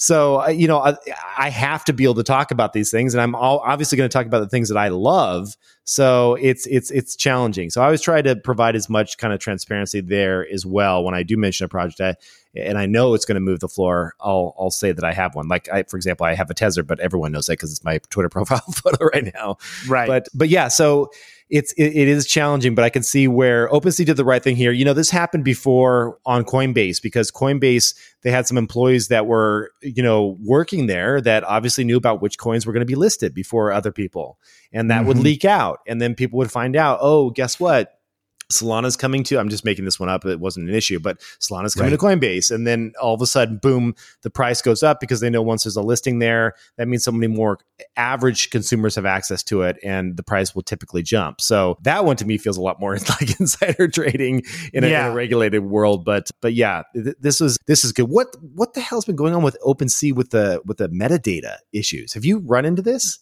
So you know, I, I, have to be able to talk about these things, and I'm all, obviously going to talk about the things that I love. So it's it's it's challenging. So I always try to provide as much kind of transparency there as well when I do mention a project. I, and I know it's going to move the floor, I'll I'll say that I have one. Like I, for example, I have a Tether, but everyone knows that because it's my Twitter profile photo right now. Right. But but yeah, so it's it, it is challenging, but I can see where OpenSea did the right thing here. You know, this happened before on Coinbase because Coinbase they had some employees that were you know working there that obviously knew about which coins were going to be listed before other people, and that mm-hmm. would leak out, and then people would find out. Oh, guess what? Solana's coming to, I'm just making this one up. It wasn't an issue, but Solana's coming right. to Coinbase. And then all of a sudden, boom, the price goes up because they know once there's a listing there, that means so many more average consumers have access to it and the price will typically jump. So that one to me feels a lot more like insider trading in a, yeah. in a regulated world. But, but yeah, th- this is, this is good. What, what the hell's been going on with OpenSea with the, with the metadata issues? Have you run into this?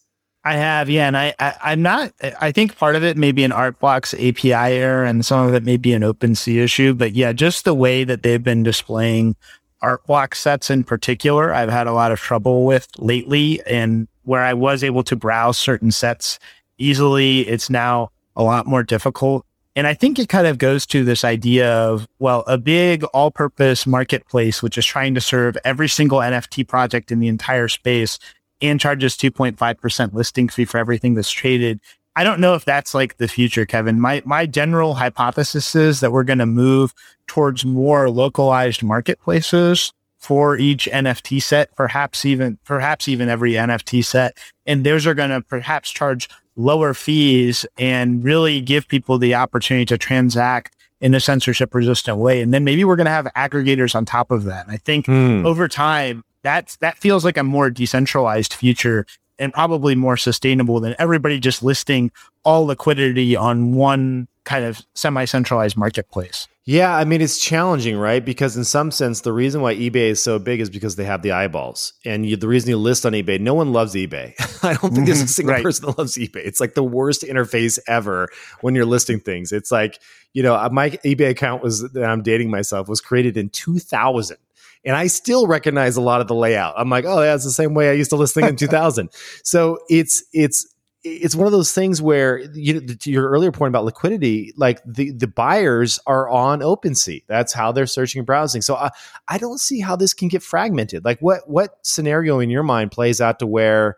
I have, yeah, and I, I am not. I think part of it may be an Artblocks API error, and some of it may be an OpenSea issue. But yeah, just the way that they've been displaying Artblock sets in particular, I've had a lot of trouble with lately. And where I was able to browse certain sets easily, it's now a lot more difficult. And I think it kind of goes to this idea of, well, a big all purpose marketplace, which is trying to serve every single NFT project in the entire space and charges 2.5% listing fee for everything that's traded. I don't know if that's like the future, Kevin. My my general hypothesis is that we're going to move towards more localized marketplaces for each NFT set, perhaps even perhaps even every NFT set, and those are going to perhaps charge lower fees and really give people the opportunity to transact in a censorship resistant way. And then maybe we're going to have aggregators on top of that. And I think hmm. over time, that's that feels like a more decentralized future and probably more sustainable than everybody just listing all liquidity on one kind of semi-centralized marketplace. Yeah, I mean it's challenging, right? Because in some sense, the reason why eBay is so big is because they have the eyeballs, and you, the reason you list on eBay, no one loves eBay. I don't think there's a mm-hmm. single right. person that loves eBay. It's like the worst interface ever when you're listing things. It's like you know, my eBay account was that I'm dating myself was created in 2000 and I still recognize a lot of the layout. I'm like, oh, that's the same way I used to list things in 2000. So it's it's it's one of those things where you to your earlier point about liquidity, like the the buyers are on OpenSea. That's how they're searching and browsing. So I, I don't see how this can get fragmented. Like what what scenario in your mind plays out to where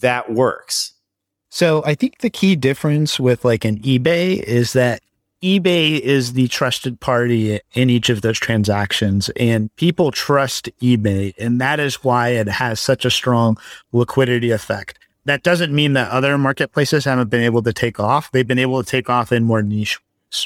that works? So I think the key difference with like an eBay is that eBay is the trusted party in each of those transactions and people trust eBay. And that is why it has such a strong liquidity effect. That doesn't mean that other marketplaces haven't been able to take off. They've been able to take off in more niche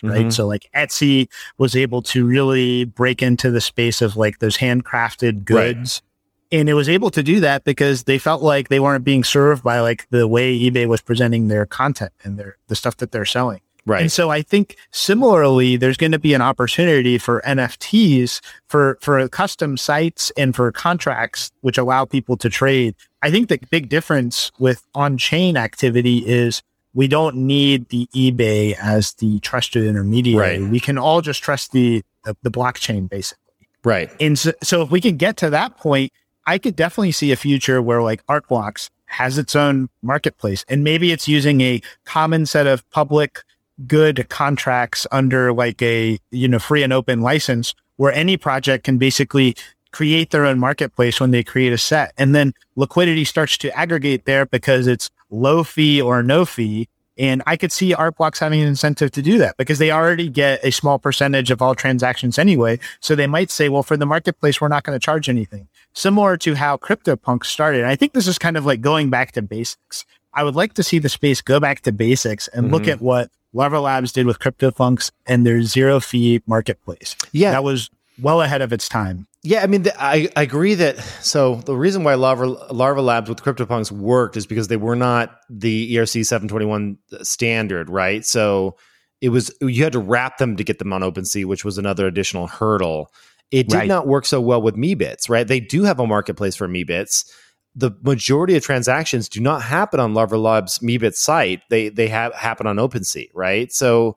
right? Mm-hmm. So like Etsy was able to really break into the space of like those handcrafted goods. Right. And it was able to do that because they felt like they weren't being served by like the way eBay was presenting their content and their the stuff that they're selling. Right. And so I think similarly, there's going to be an opportunity for NFTs for, for custom sites and for contracts, which allow people to trade. I think the big difference with on chain activity is we don't need the eBay as the trusted intermediary. Right. We can all just trust the, the, the blockchain basically. Right. And so, so if we can get to that point, I could definitely see a future where like Artblocks has its own marketplace and maybe it's using a common set of public good contracts under like a, you know, free and open license where any project can basically create their own marketplace when they create a set. And then liquidity starts to aggregate there because it's low fee or no fee. And I could see art blocks having an incentive to do that because they already get a small percentage of all transactions anyway. So they might say, well, for the marketplace, we're not going to charge anything. Similar to how CryptoPunk started. And I think this is kind of like going back to basics. I would like to see the space go back to basics and mm-hmm. look at what Larva Labs did with CryptoPunks and their zero fee marketplace. Yeah. That was well ahead of its time. Yeah, I mean, the, I, I agree that. So the reason why Larva, Larva Labs with CryptoPunks worked is because they were not the ERC 721 standard, right? So it was you had to wrap them to get them on OpenSea, which was another additional hurdle. It did right. not work so well with Meebits, right? They do have a marketplace for Meebits. The majority of transactions do not happen on Larva Labs Meebits site. They they have happen on OpenSea, right? So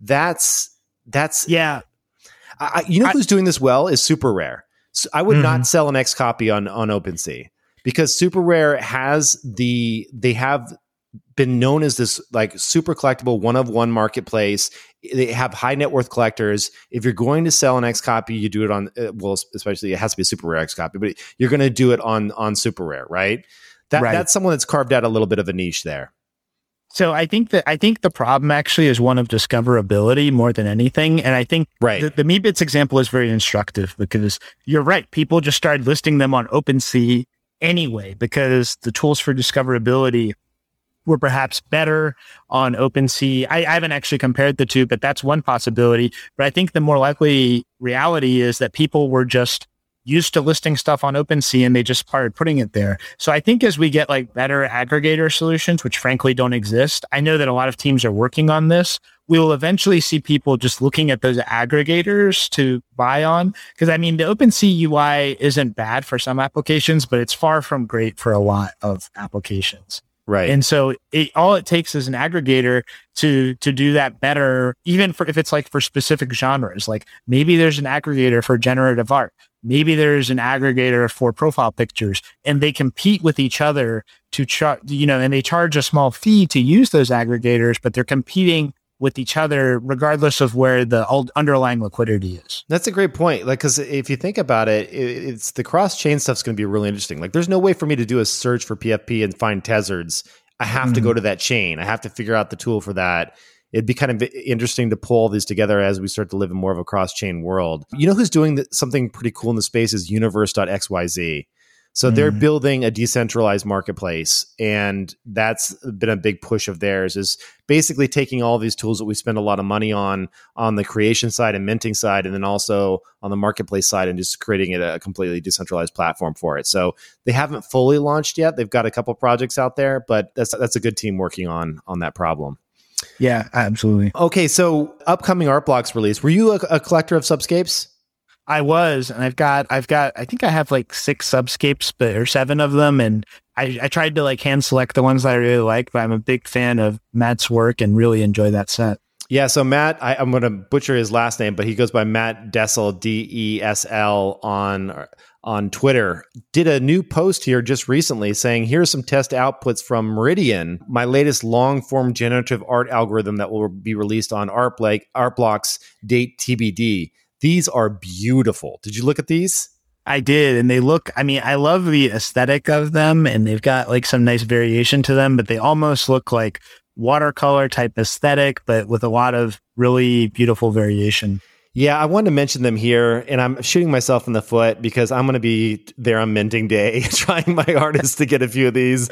that's that's yeah I, you know I, who's doing this well is Super Rare. So I would mm-hmm. not sell an XCOPY on on OpenSea because Super Rare has the they have been known as this like super collectible one of one marketplace. They have high net worth collectors. If you're going to sell an XCOPY, you do it on uh, well, especially it has to be a super rare XCOPY, but you're going to do it on on super rare, right? That right. that's someone that's carved out a little bit of a niche there. So I think that I think the problem actually is one of discoverability more than anything. And I think right. the, the Meebits example is very instructive because you're right. People just started listing them on OpenSea anyway because the tools for discoverability were perhaps better on OpenSea. I, I haven't actually compared the two, but that's one possibility. But I think the more likely reality is that people were just used to listing stuff on OpenSea and they just started putting it there. So I think as we get like better aggregator solutions, which frankly don't exist, I know that a lot of teams are working on this. We will eventually see people just looking at those aggregators to buy on. Cause I mean, the OpenSea UI isn't bad for some applications, but it's far from great for a lot of applications. Right. And so it, all it takes is an aggregator to to do that better, even for if it's like for specific genres. Like maybe there's an aggregator for generative art. Maybe there's an aggregator for profile pictures and they compete with each other to charge, you know, and they charge a small fee to use those aggregators, but they're competing with each other regardless of where the underlying liquidity is. That's a great point. Like, because if you think about it, it's the cross chain stuff's going to be really interesting. Like, there's no way for me to do a search for PFP and find Tezzardz. I have mm-hmm. to go mm-hmm. to that chain. I have to figure out the tool for that it'd be kind of interesting to pull these together as we start to live in more of a cross chain world. You know who's doing something pretty cool in the space is universe.xyz. So mm. they're building a decentralized marketplace, and that's been a big push of theirs. Is basically taking all these tools that we spend a lot of money on on the creation side and minting side, and then also on the marketplace side, and just creating it a completely decentralized platform for it. So they haven't fully launched yet. They've got a couple projects out there, but that's that's a good team working on on that problem. Yeah, absolutely. Okay, so upcoming art blocks release. Were you a, a, collector of subscapes? I was, and I've got, I've got, I think I have like six subscapes, but or seven of them, and I, I tried to like hand select the ones that I really like. But I'm a big fan of Matt's work and really enjoy that set. Yeah, so Matt, I, am going to butcher his last name, but he goes by Matt Desel, D E S L on on Twitter, did a new post here just recently saying, here's some test outputs from Meridian, my latest long form generative art algorithm that will be released on Art Blake, Art Blocks, date TBD. These are beautiful. Did you look at these? I did. And they look, I mean, I love the aesthetic of them and they've got like some nice variation to them, but they almost look like watercolor type aesthetic, but with a lot of really beautiful variation. Yeah, I wanted to mention them here, and I'm shooting myself in the foot because I'm going to be there on minting day trying my hardest to get a few of these.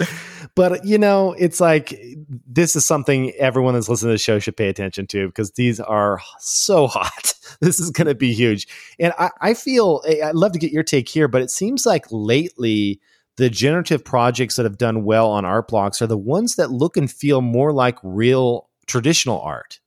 But, you know, it's like this is something everyone that's listening to the show should pay attention to because these are so hot. This is going to be huge. And I, I feel, eh, I'd love to get your take here, but it seems like lately, the generative projects that have done well on art blocks are the ones that look and feel more like real traditional art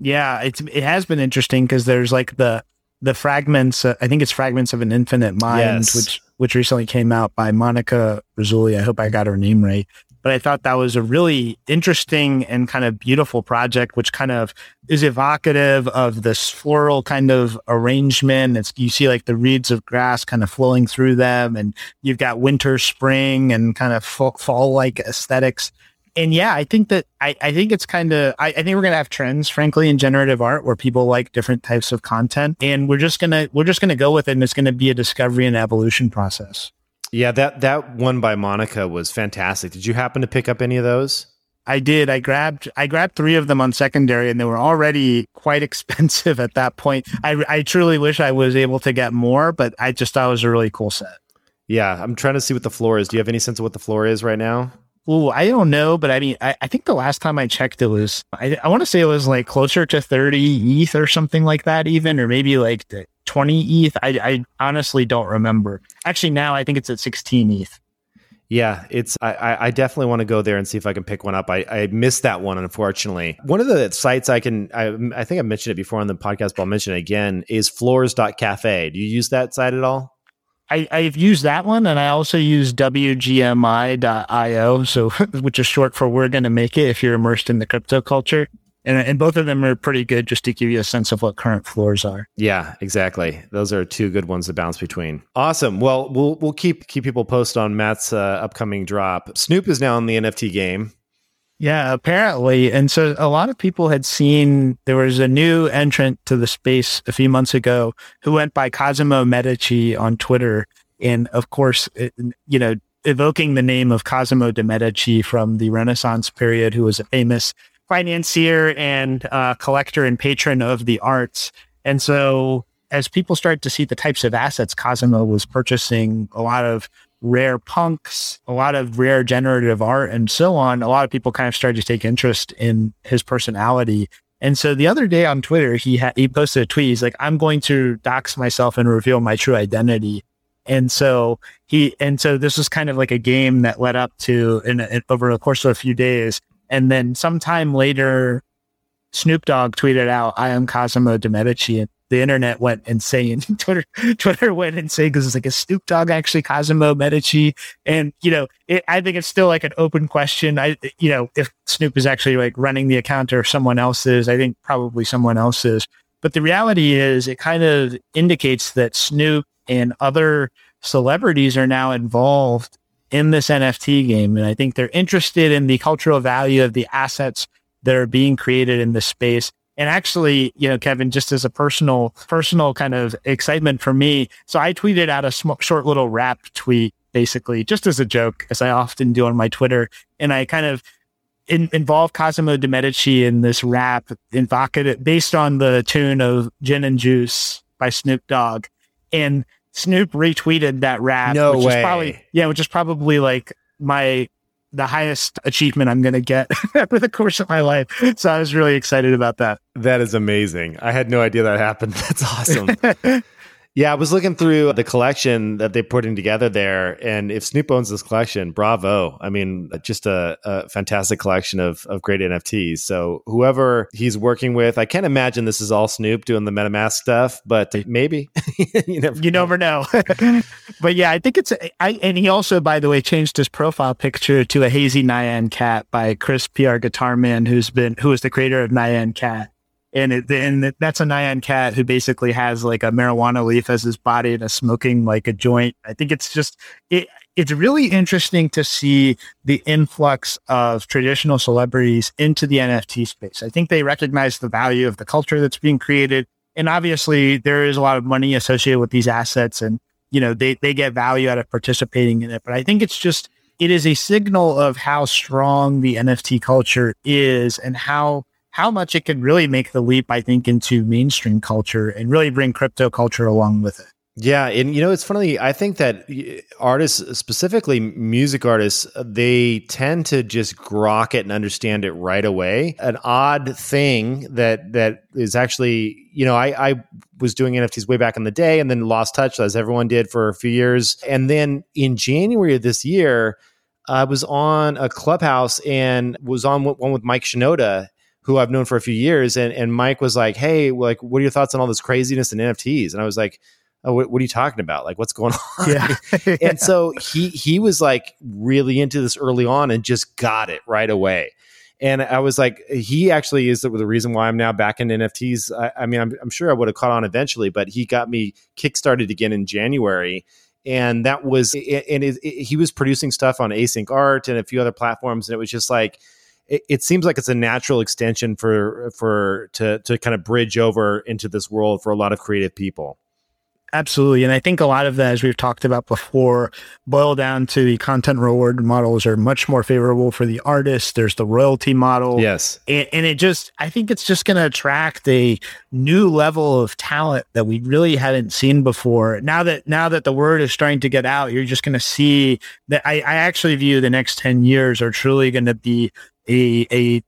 Yeah, it's it has been interesting because there's like the the fragments. Uh, I think it's fragments of an infinite mind, yes. which which recently came out by Monica Rizzolli. I hope I got her name right. But I thought that was a really interesting and kind of beautiful project, which kind of is evocative of this floral kind of arrangement. It's, you see like the reeds of grass kind of flowing through them, and you've got winter, spring, and kind of fall like aesthetics and yeah, I think that I, I think it's kind of I, I, think we're gonna have trends, frankly, in generative art where people like different types of content, and we're just gonna we're just gonna go with it, and it's gonna be a discovery and evolution process. Yeah, that that one by Monica was fantastic. Did you happen to pick up any of those? I did. I grabbed I grabbed three of them on secondary, and they were already quite expensive at that point. I I truly wish I was able to get more, but I just thought it was a really cool set. Yeah, I'm trying to see what the floor is. Do you have any sense of what the floor is right now? Oh, I don't know, but I mean, I, I, think the last time I checked, it was I, I want to say it was like closer to thirty ETH or something like that, even, or maybe like twenty ETH. I, I honestly don't remember. Actually, now I think it's at sixteen ETH. Yeah, it's I, I definitely want to go there and see if I can pick one up. I, I missed that one unfortunately. One of the sites I can I, I think I mentioned it before on the podcast, but I'll mention it again is floors.cafe. Do you use that site at all? I, I've used that one and I also use WGMI.io, so which is short for we're going to make it if you're immersed in the crypto culture. And, and both of them are pretty good just to give you a sense of what current floors are. Yeah, exactly. Those are two good ones to bounce between. Awesome. Well, we'll we'll keep keep people posted on Matt's uh, upcoming drop. Snoop is now in the NFT game. Yeah, apparently. And so a lot of people had seen there was a new entrant to the space a few months ago who went by Cosimo Medici on Twitter. And of course, it, you know, evoking the name of Cosimo de' Medici from the Renaissance period, who was a famous financier and uh, collector and patron of the arts. And so as people started to see the types of assets Cosimo was purchasing, a lot of rare punks, a lot of rare generative art, and so on, a lot of people kind of started to take interest in his personality. And so the other day on Twitter, he had he posted a tweet. He's like, "I'm going to dox myself and reveal my true identity." And so he and so this was kind of like a game that led up to in, in over the course of a few days. And then sometime later, Snoop Dogg tweeted out, "I am Cosimo de Medici," and the internet went insane. Twitter, Twitter went insane because it's like a Snoop Dogg actually Cosimo Medici, and you know, it, I think it's still like an open question. I, you know, if Snoop is actually like running the account or someone else is, I think probably someone else is. But the reality is, it kind of indicates that Snoop and other celebrities are now involved in this NFT game, and I think they're interested in the cultural value of the assets that are being created in this space and actually, you know, Kevin, just as a personal, personal kind of excitement for me. So I tweeted out a sm- short little rap tweet, basically just as a joke, as I often do on my Twitter. And I kind of in, involved Cosimo de Medici in this rap, evocative, based on the tune of Gin and Juice by Snoop Dogg. And Snoop retweeted that rap. No which way. Is probably, yeah, which is probably like my the highest achievement I'm going to get over the course of my life. So I was really excited about that. That is amazing. I had no idea that happened. That's awesome. Yeah, I was looking through the collection that they're putting together there, and if Snoop owns this collection, bravo! I mean, just a, a, fantastic collection of of great NFTs. So whoever he's working with, I can't imagine this is all Snoop doing the MetaMask stuff, but maybe you never, you never know. but yeah, I think it's. I and he also, by the way, changed his profile picture to a hazy Nyan cat by Chris PR Guitar Man, who's been who is the creator of Nyan Cat and it, and that's a Nyan cat who basically has like a marijuana leaf as his body and is smoking like a joint. I think it's just it. It's really interesting to see the influx of traditional celebrities into the NFT space. I think they recognize the value of the culture that's being created, and obviously there is a lot of money associated with these assets, and you know they they get value out of participating in it. But I think it's just it is a signal of how strong the NFT culture is and how how much it can really make the leap, I think, into mainstream culture and really bring crypto culture along with it. Yeah, and you know it's funny. I think that artists, specifically music artists, uh, they tend to just grok it and understand it right away. An odd thing that that is actually, you know, I, I was doing NFTs way back in the day, and then lost touch as everyone did for a few years, and then in January of this year, I was on a clubhouse and was on one with Mike Shinoda, who I've known for a few years, and and Mike was like, "Hey, like, what are your thoughts on all this craziness and NFTs?" And I was like, oh, what, what, are you talking about? Like, what's going on? Yeah. and so he he was like really into this early on and just got it right away. And I was like, he actually is the, the reason why I'm now back in NFTs. I, I mean, I'm, I'm sure I would have caught on eventually, but he got me kickstarted again in January and that was and it, it, he was producing stuff on async art and a few other platforms and it was just like it, it, seems like it's a natural extension for for to to kind of bridge over into this world for a lot of creative people Absolutely. And I think a lot of that, as we've talked about before, boil down to the content reward models are much more favorable for the artist. There's the royalty model. Yes. And, and it just, I think it's just going to attract a new level of talent that we really hadn't seen before. Now that, now that the word is starting to get out, you're just going to see that I, I actually view the next 10 years are truly going to be a, a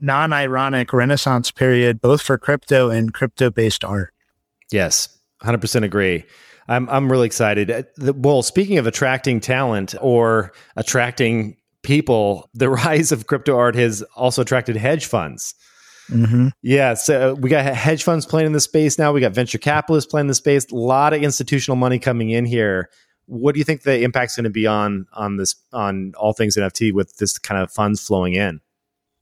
non-ironic renaissance period, both for crypto and crypto based art. Yes, 100% agree. I'm I'm really excited. Uh, well, speaking of attracting talent or attracting people, the rise of crypto art has also attracted hedge funds. Mm-hmm. Yeah, so uh, we got hedge funds playing in the space now. We got venture capitalists playing in the space. A lot of institutional money coming in here. What do you think the impact's going to be on on this on all things NFT with this kind of funds flowing in?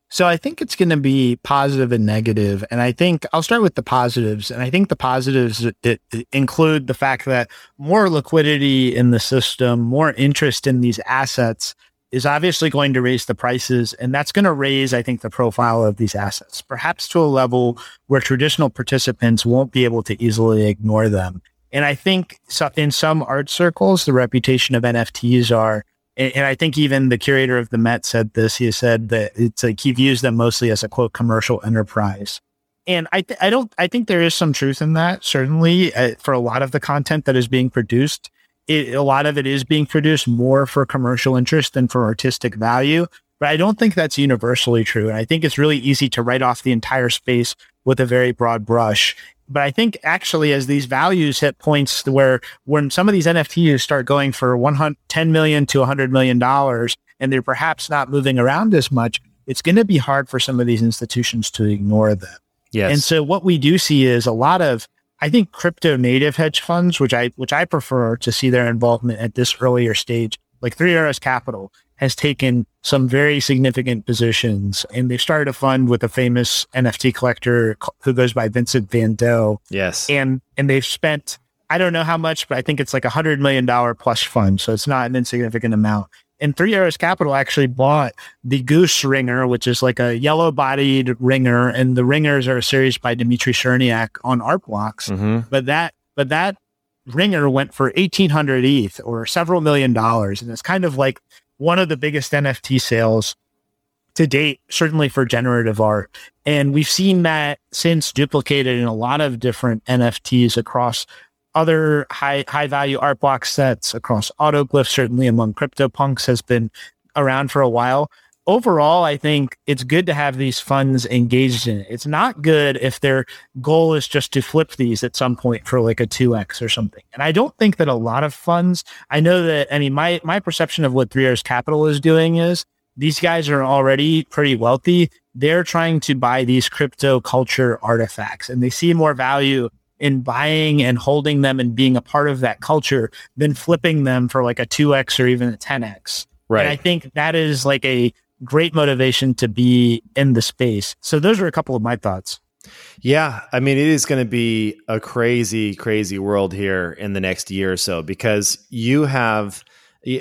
So I think it's going to be positive and negative. And I think I'll start with the positives. And I think the positives it, it include the fact that more liquidity in the system, more interest in these assets is obviously going to raise the prices. And that's going to raise, I think, the profile of these assets, perhaps to a level where traditional participants won't be able to easily ignore them. And I think in some art circles, the reputation of NFTs are and, and, I think even the curator of the Met said this. He said that it's like he views them mostly as a quote commercial enterprise. And I, th- I don't, I think there is some truth in that. Certainly, uh, for a lot of the content that is being produced, it, a lot of it is being produced more for commercial interest than for artistic value. But I don't think that's universally true. And I think it's really easy to write off the entire space with a very broad brush. But I think actually, as these values hit points where when some of these NFTs start going for 110 million to 100 million dollars, and they're perhaps not moving around as much, it's going to be hard for some of these institutions to ignore them. Yes. And so what we do see is a lot of, I think, crypto native hedge funds, which I which I prefer to see their involvement at this earlier stage, like Three Arrows Capital has taken some very significant positions. And they've started a fund with a famous NFT collector who goes by Vincent Van Dough. Yes. And and they've spent I don't know how much, but I think it's like a hundred million dollar plus fund. So it's not an insignificant amount. And Three Arrows Capital actually bought the Goose Ringer, which is like a yellow bodied ringer. And the ringers are a series by Dmitri Cherniak on Art Blocks. Mm-hmm. But that but that ringer went for 1800 ETH or several million dollars. And it's kind of like one of the biggest NFT sales to date, certainly for generative art. And we've seen that since duplicated in a lot of different NFTs across other high high value art block sets, across autoglyphs, certainly among CryptoPunks has been around for a while overall, I think it's good to have these funds engaged in it. It's not good if their goal is just to flip these at some point for like a 2x or something. And I don't think that a lot of funds, I know that, I mean, my, my perception of what Three Arrows Capital is doing is these guys are already pretty wealthy. They're trying to buy these crypto culture artifacts and they see more value in buying and holding them and being a part of that culture than flipping them for like a 2x or even a 10x. Right. And I think that is like a great motivation to be in the space. So those are a couple of my thoughts. Yeah, I mean, it is going to be a crazy, crazy world here in the next year or so because you have.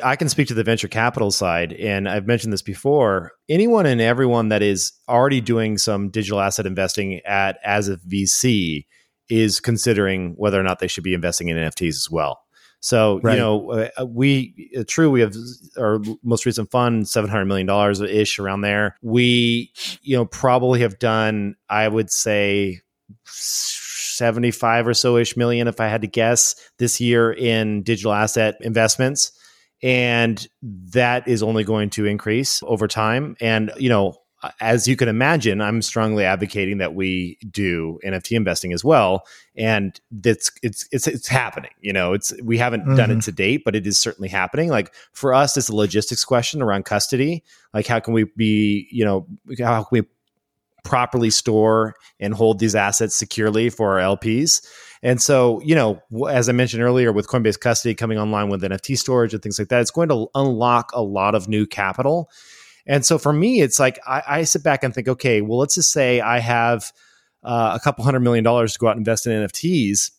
I can speak to the venture capital side, and I've mentioned this before. Anyone and everyone that is already doing some digital asset investing at as a VC is considering whether or not they should be investing in NFTs as well. So right. you know, uh, uh we uh, true we have our most recent fund seven hundred million dollars ish around there. We you know probably have done I would say. 75 or so ish million, if I had to guess, this year in digital asset investments. And that is only going to increase over time. And, you know, as you can imagine, I'm strongly advocating that we do NFT investing as well, and that's it's it's it's happening. You know, it's we haven't mm-hmm. done it mm-hmm. to date, but it is certainly happening. Like for us, it's a logistics question around custody. Like how can we be, you know, how can we properly store and hold these assets securely for our LPs. And so, you know, as I mentioned earlier, with Coinbase Custody coming online with NFT storage and things like that, it's going to unlock a lot of new capital. And so for me, it's like I, I sit back and think, okay, well, let's just say I have uh, a couple hundred million dollars to go out and invest in NFTs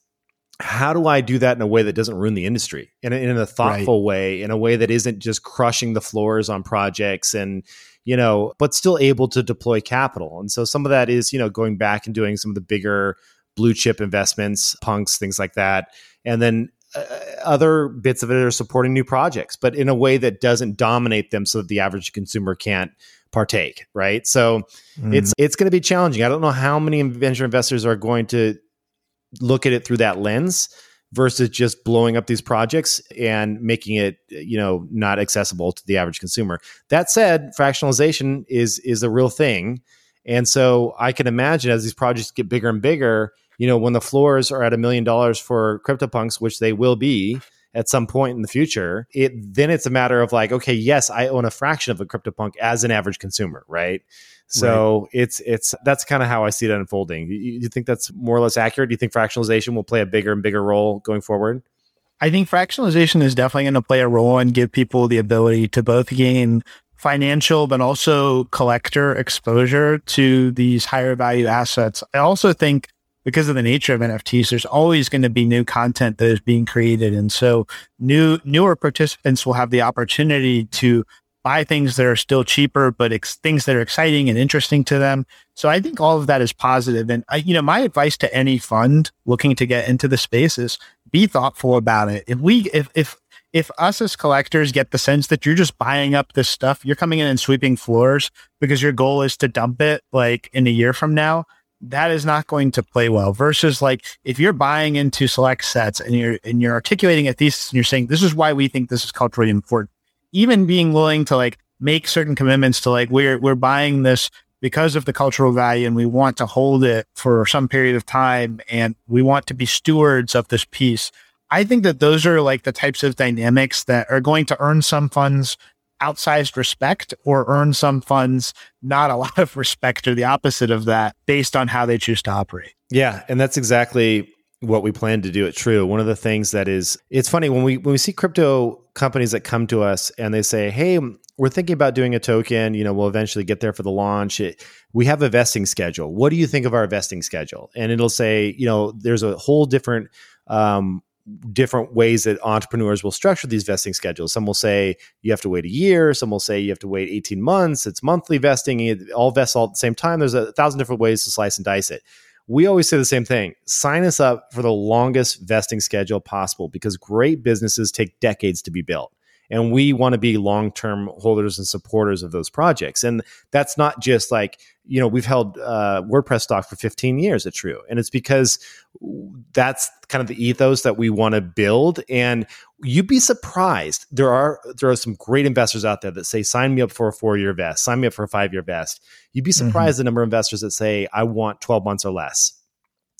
how do I do that in a way that doesn't ruin the industry in a, in a thoughtful right. way, in a way that isn't just crushing the floors on projects and, you know, but still able to deploy capital. And so some of that is, you know, going back and doing some of the bigger blue chip investments, punks, things like that. And then uh, other bits of it are supporting new projects, but in a way that doesn't dominate them so that the average consumer can't partake, right? So mm. it's it's going to be challenging. I don't know how many venture investors are going to look at it through that lens versus just blowing up these projects and making it you know not accessible to the average consumer that said fractionalization is is a real thing and so i can imagine as these projects get bigger and bigger you know when the floors are at a million dollars for CryptoPunks which they will be at some point in the future it then it's a matter of like okay yes i own a fraction of a CryptoPunk as an average consumer right so right. it's it's that's kind of how I see it unfolding. You, you think that's more or less accurate? Do you think fractionalization will play a bigger and bigger role going forward? I think fractionalization is definitely going to play a role and give people the ability to both gain financial but also collector exposure to these higher value assets. I also think because of the nature of NFTs, there's always going to be new content that is being created. And so new newer participants will have the opportunity to buy things that are still cheaper, but ex- things that are exciting and interesting to them. So I think all of that is positive. And I, you know, my advice to any fund looking to get into the space is be thoughtful about it. If we, if, if, if us as collectors get the sense that you're just buying up this stuff, you're coming in and sweeping floors because your goal is to dump it like in a year from now, that is not going to play well versus like if you're buying into select sets and you're and you're articulating a thesis and you're saying this is why we think this is culturally important even being willing to like make certain commitments to like we're we're buying this because of the cultural value and we want to hold it for some period of time and we want to be stewards of this piece. I think that those are like the types of dynamics that are going to earn some funds outsized respect or earn some funds not a lot of respect or the opposite of that based on how they choose to operate. Yeah, and that's exactly what we plan to do at True. One of the things that is it's funny when we when we see crypto companies that come to us and they say, "Hey, we're thinking about doing a token, you know, we'll eventually get there for the launch. It, we have a vesting schedule. What do you think of our vesting schedule?" And it'll say, you know, there's a whole different um, different ways that entrepreneurs will structure these vesting schedules. Some will say you have to wait a year. Some will say you have to wait 18 months. It's monthly vesting. It all vests all at the same time. There's a thousand different ways to slice and dice it we always say the same thing sign us up for the longest vesting schedule possible because great businesses take decades to be built and we want to be long-term holders and supporters of those projects and that's not just like you know we've held uh, wordpress stock for 15 years at true and it's because that's kind of the ethos that we want to build and you'd be surprised there are there are some great investors out there that say sign me up for a four year vest sign me up for a five year vest you'd be mm-hmm. surprised mm-hmm. the number of investors that say i want 12 months or less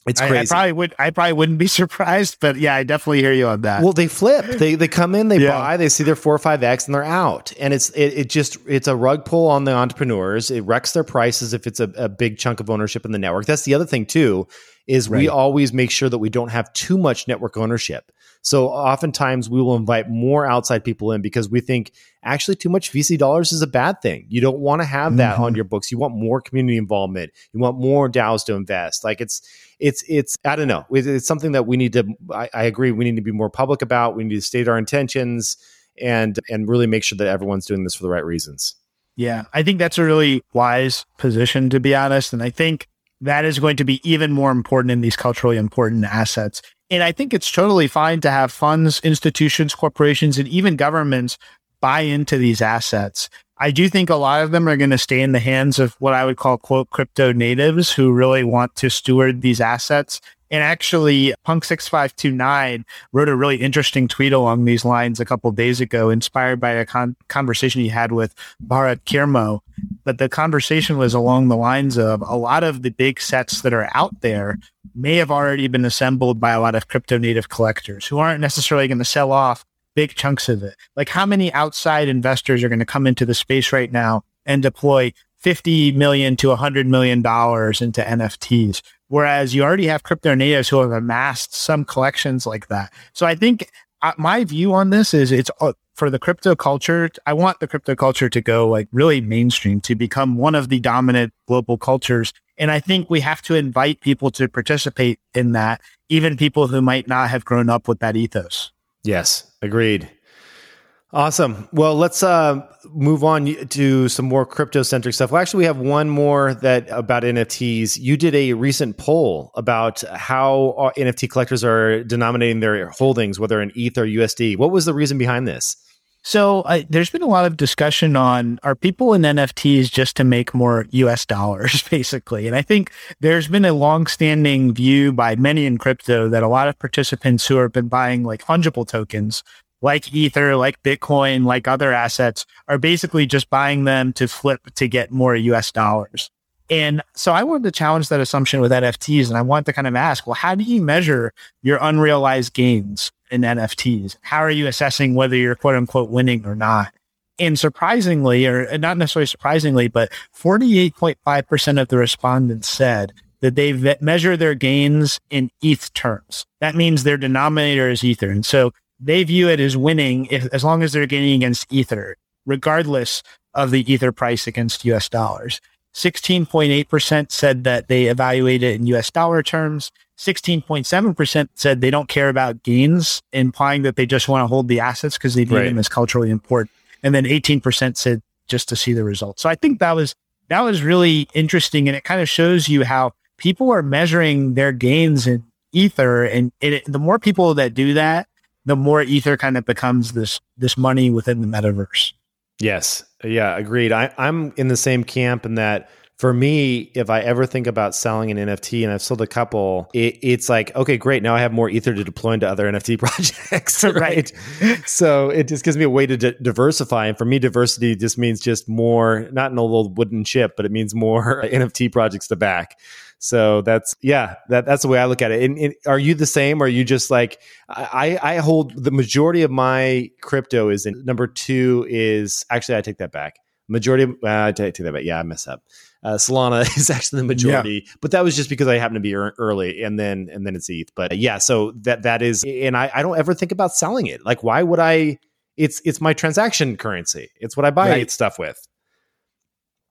it's crazy. I, I, probably would. I probably wouldn't be surprised, but yeah, I definitely hear you on that. Well, they flip. They they come in, they yeah. buy, they see their four or five x, and they're out. And it's it, it just it's a rug pull on the entrepreneurs. It wrecks their prices if it's a, a big chunk of ownership in the network. That's the other thing too. Is right. we always make sure that we don't have too much network ownership. So oftentimes we will invite more outside people in because we think actually too much VC dollars is a bad thing. You don't want to have that mm-hmm. on your books. You want more community involvement. You want more DAOs to invest. Like it's it's it's I don't know. It's something that we need to. I, I agree. We need to be more public about. We need to state our intentions and and really make sure that everyone's doing this for the right reasons. Yeah, I think that's a really wise position to be honest, and I think that is going to be even more important in these culturally important assets. And I think it's totally fine to have funds, institutions, corporations, and even governments buy into these assets. I do think a lot of them are going to stay in the hands of what I would call quote crypto natives who really want to steward these assets. And actually, Punk6529 wrote a really interesting tweet along these lines a couple days ago, inspired by a con- conversation he had with Bharat Krymo. But the conversation was along the lines of a lot of the big sets that are out there may have already been assembled by a lot of crypto native collectors who aren't necessarily going to sell off big chunks of it. Like how many outside investors are going to come into the space right now and deploy 50 million to 100 million dollars into NFTs. Whereas you already have crypto natives who have amassed some collections like that. So I think my view on this is it's uh, for the crypto culture. I want the crypto culture to go like really mainstream to become one of the dominant global cultures. And I think we have to invite people to participate in that, even people who might not have grown up with that ethos. Yes, agreed. Awesome. Well, let's uh, move on to some more crypto centric stuff. Well, actually, we have one more that about NFTs. You did a recent poll about how uh, NFT collectors are denominating their holdings, whether in ETH or USD. What was the reason behind this? So uh, there's been a lot of discussion on are people in NFTs just to make more US dollars, basically. And I think there's been a long-standing view by many in crypto that a lot of participants who have been buying like fungible tokens like Ether, like Bitcoin, like other assets are basically just buying them to flip to get more US dollars. And so I wanted to challenge that assumption with NFTs. And I want to kind of ask, well, how do you measure your unrealized gains in NFTs? How are you assessing whether you're quote unquote winning or not? And surprisingly, or not necessarily surprisingly, but 48.5% of the respondents said that they measure their gains in ETH terms. That means their denominator is Ether. And so they view it as winning if, as long as they're gaining against Ether, regardless of the Ether price against US dollars. 16.8% said that they evaluate it in US dollar terms. 16.7% said they don't care about gains, implying that they just want to hold the assets because they view right. them as culturally important. And then 18% said just to see the results. So I think that was that was really interesting, and it kind of shows you how people are measuring their gains in Ether, and it, the more people that do that, the more ether kind of becomes this this money within the metaverse. Yes. Yeah, agreed. I, I'm in the same camp in that for me, if I ever think about selling an NFT and I've sold a couple, it, it's like, okay, great. Now I have more ether to deploy into other NFT projects. Right. so it just gives me a way to d- diversify. And for me, diversity just means just more, not an old wooden chip, but it means more NFT projects to back. So that's yeah, that that's the way I look at it. And, and, are you the same? Or are you just like I I hold the majority of my crypto is in number two is actually I take that back. Majority of uh, I take, that back. Yeah, I mess up. Uh, Solana is actually the majority, yeah. but that was just because I happened to be early, and then and then it's ETH. But yeah, so that that is, and I, I don't ever think about selling it. Like, why would I? It's it's my transaction currency. It's what I buy right. stuff with.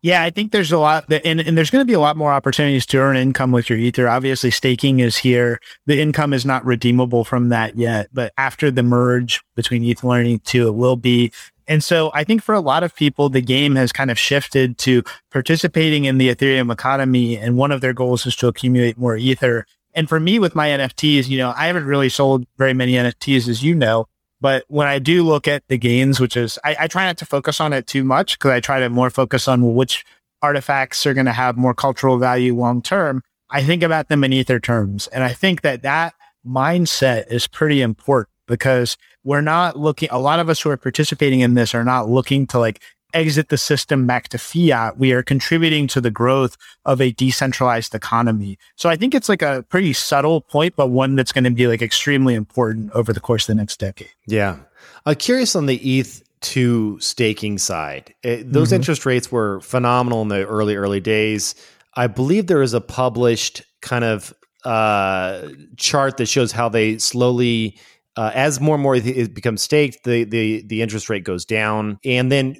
Yeah, I think there's a lot, that, and, and there's going to be a lot more opportunities to earn income with your Ether. Obviously, staking is here. The income is not redeemable from that yet, but after the merge between ETH Learning ETH2, it will be. And so I think for a lot of people, the game has kind of shifted to participating in the Ethereum economy. And one of their goals is to accumulate more Ether. And for me with my NFTs, you know, I haven't really sold very many NFTs, as you know. But when I do look at the gains, which is, I, I try not to focus on it too much because I try to more focus on which artifacts are going to have more cultural value long term. I think about them in ether terms. And I think that that mindset is pretty important because we're not looking, a lot of us who are participating in this are not looking to like exit the system back to fiat, we are contributing to the growth of a decentralized economy. So I think it's like a pretty subtle point, but one that's going to be like extremely important over the course of the next decade. Yeah. I'm curious on the ETH to staking side. It, those mm-hmm. interest rates were phenomenal in the early, early days. I believe there is a published kind of uh, chart that shows how they slowly uh, as more and more it becomes staked, the, the the interest rate goes down, and then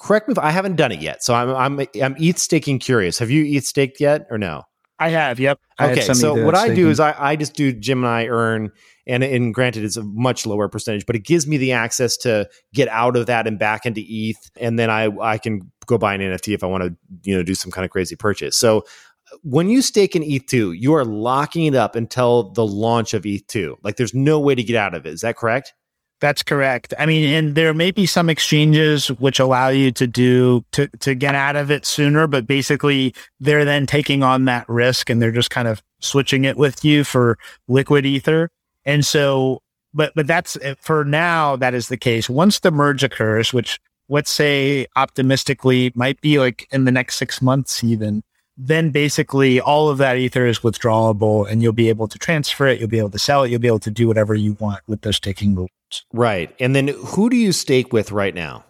correct me if I haven't done it yet. So I'm I'm I'm ETH staking curious. Have you ETH staked yet or no? I have. Yep. Okay. So what I do is I, I just do Gemini earn and and granted it's a much lower percentage, but it gives me the access to get out of that and back into ETH, and then I I can go buy an NFT if I want to you know do some kind of crazy purchase. So when you stake in ETH2, you are locking it up until the launch of ETH2. Like there's no way to get out of it. Is that correct? That's correct. I mean, and there may be some exchanges which allow you to do to to get out of it sooner, but basically they're then taking on that risk and they're just kind of switching it with you for liquid ether. And so, but but that's eh, for now. That is the case. Once the merge occurs, which let's say optimistically might be like in the next six months, even then basically all of that ether is withdrawable and you'll be able to transfer it. You'll be able to sell it. You'll be able to do whatever you want with those taking rules. Right. And then who do you stake with right now?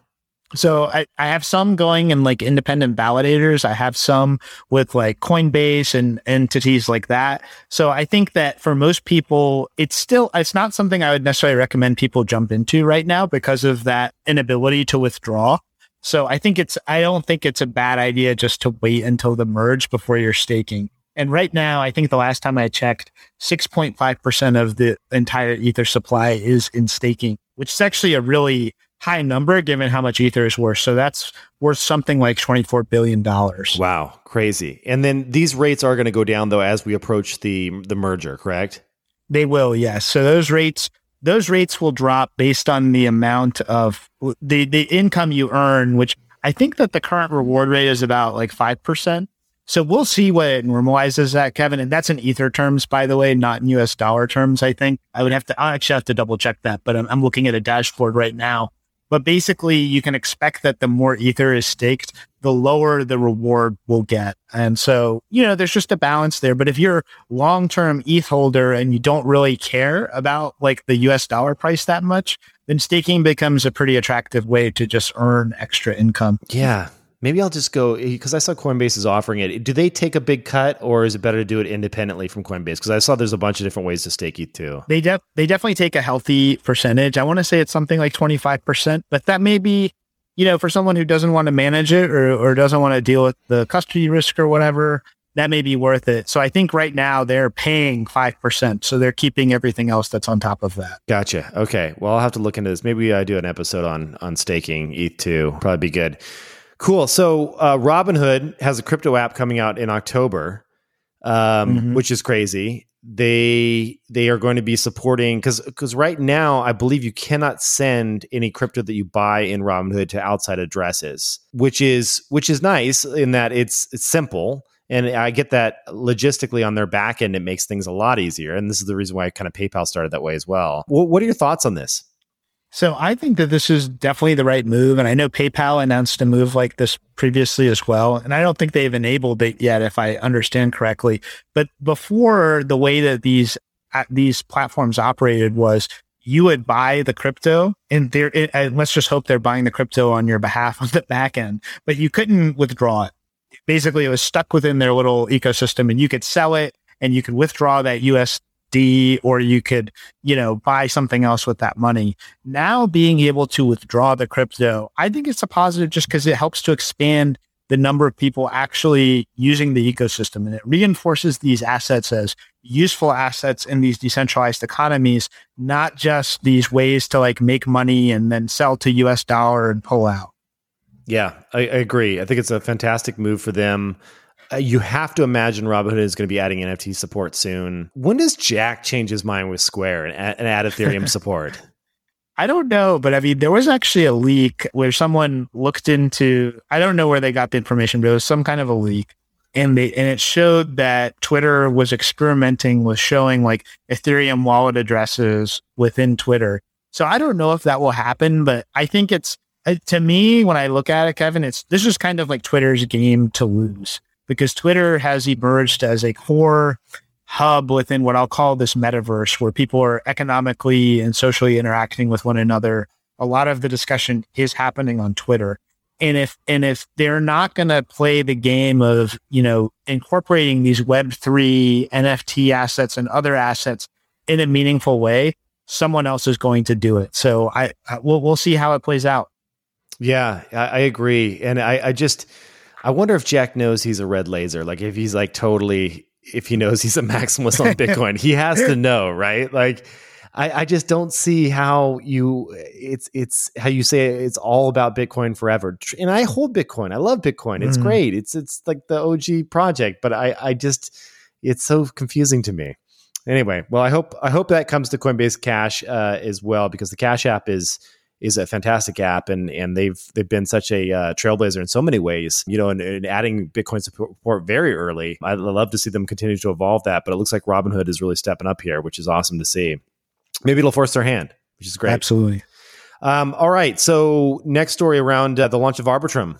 So I, I have some going in like independent validators. I have some with like Coinbase and entities like that. So I think that for most people, it's still, it's not something I would necessarily recommend people jump into right now because of that inability to withdraw. So I think it's, I don't think it's a bad idea just to wait until the merge before you're staking. And right now, I think the last time I checked, 6.5% of the entire Ether supply is in staking, which is actually a really high number given how much Ether is worth. So that's worth something like $24 billion. Wow, crazy. And then these rates are going to go down though as we approach the the merger, correct? They will, yes. So those rates those rates will drop based on the amount of the the income you earn, which I think that the current reward rate is about like 5%. So we'll see what it normalizes at, Kevin. And that's in Ether terms, by the way, not in US dollar terms, I think. I would have to, I actually have to double check that, but I'm, I'm looking at a dashboard right now. But basically, you can expect that the more Ether is staked, the lower the reward will get. And so, you know, there's just a balance there. But if you're long term ETH holder and you don't really care about like the US dollar price that much, then staking becomes a pretty attractive way to just earn extra income. Yeah. Maybe I'll just go eh, because I saw Coinbase is offering it. Do they take a big cut, or is it better to do it independently from Coinbase? Because I saw there's a bunch of different ways to stake ETH2. They de- they definitely take a healthy percentage. I want to say it's something like 25 percent, but that may be, you know, for someone who doesn't want to manage it or or doesn't want to deal with the custody risk or whatever, that may be worth it. So I think right now they're paying five percent, so they're keeping everything else that's on top of that. Gotcha. Okay. Well, I'll have to look into this. Maybe I do an episode on on staking ETH2. Probably be good. Cool. So uh, Robinhood has a crypto app coming out in October, um, mm-hmm. which is crazy. They they are going to be supporting because because right now I believe you cannot send any crypto that you buy in Robinhood to outside addresses, which is which is nice in that it's it's simple. And I get that logistically on their back end, it makes things a lot easier. And this is the reason why kind of PayPal started that way as well. what are your thoughts on this? So I think that this is definitely the right move. And I know PayPal announced a move like this previously as well. And I don't think they've enabled it yet, if I understand correctly. But before the way that these, uh, these platforms operated was you would buy the crypto and there, and let's just hope they're buying the crypto on your behalf on the back end, but you couldn't withdraw it. Basically, it was stuck within their little ecosystem and you could sell it and you could withdraw that US D or you could, you know, buy something else with that money. Now being able to withdraw the crypto, I think it's a positive just because it helps to expand the number of people actually using the ecosystem and it reinforces these assets as useful assets in these decentralized economies, not just these ways to like make money and then sell to US dollar and pull out. Yeah, I, I agree. I think it's a fantastic move for them. Uh, you have to imagine Robinhood is going to be adding NFT support soon. When does Jack change his mind with Square and, and add Ethereum support? I don't know, but I mean, there was actually a leak where someone looked into. I don't know where they got the information, but it was some kind of a leak, and they and it showed that Twitter was experimenting with showing like Ethereum wallet addresses within Twitter. So I don't know if that will happen, but I think it's uh, to me when I look at it, Kevin, it's this is kind of like Twitter's game to lose because Twitter has emerged as a core hub within what I'll call this metaverse where people are economically and socially interacting with one another. A lot of the discussion is happening on Twitter. And if and if they're not going to play the game of, you know, incorporating these web3 NFT assets and other assets in a meaningful way, someone else is going to do it. So I, I we'll we'll see how it plays out. Yeah, I, I agree. And I, I just I wonder if Jack knows he's a red laser. Like if he's like totally, if he knows he's a maximalist on Bitcoin, he has to know, right? Like, I, I just don't see how you it's it's how you say it, it's all about Bitcoin forever. And I hold Bitcoin. I love Bitcoin. It's mm. great. It's it's like the OG project, but I I just it's so confusing to me. Anyway, well, I hope I hope that comes to Coinbase Cash uh, as well because the Cash app is is a fantastic app, and and they've they've been such a uh, trailblazer in so many ways. You know, and, and, adding Bitcoin support very early. I'd love to see them continue to evolve that, but it looks like Robinhood is really stepping up here, which is awesome to see. Maybe it'll force their hand, which is great. Absolutely. Um, all right, so next story around uh, the launch of Arbitrum.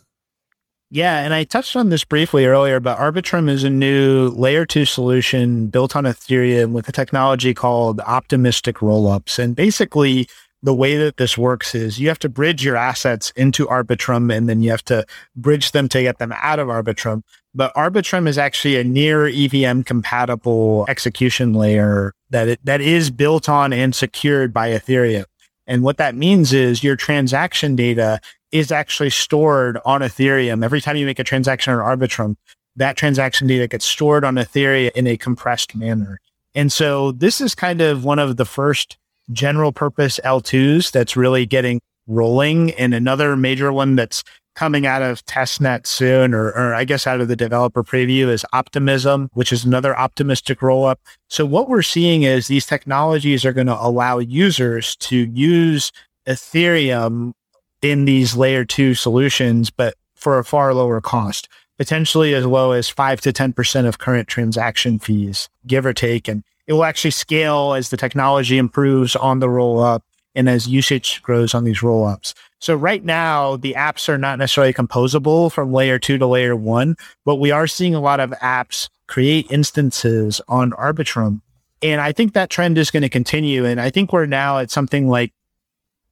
Yeah, and I touched on this briefly earlier, but Arbitrum is a new layer two solution built on Ethereum with a technology called optimistic rollups. And basically, the way that this works is you have to bridge your assets into Arbitrum and then you have to bridge them to get them out of Arbitrum. But Arbitrum is actually a near EVM compatible execution layer that it, that is built on and secured by Ethereum. And what that means is your transaction data is actually stored on Ethereum. Every time you make a transaction on Arbitrum, that transaction data gets stored on Ethereum in a compressed manner. And so this is kind of one of the first general purpose L2s that's really getting rolling. And another major one that's coming out of testnet soon, or, or I guess out of the developer preview is Optimism, which is another optimistic roll up. So what we're seeing is these technologies are going to allow users to use Ethereum in these layer two solutions, but for a far lower cost, potentially as low as five to 10% of current transaction fees, give or take. And it will actually scale as the technology improves on the roll up and as usage grows on these roll ups. So right now, the apps are not necessarily composable from layer two to layer one, but we are seeing a lot of apps create instances on Arbitrum. And I think that trend is going to continue. And I think we're now at something like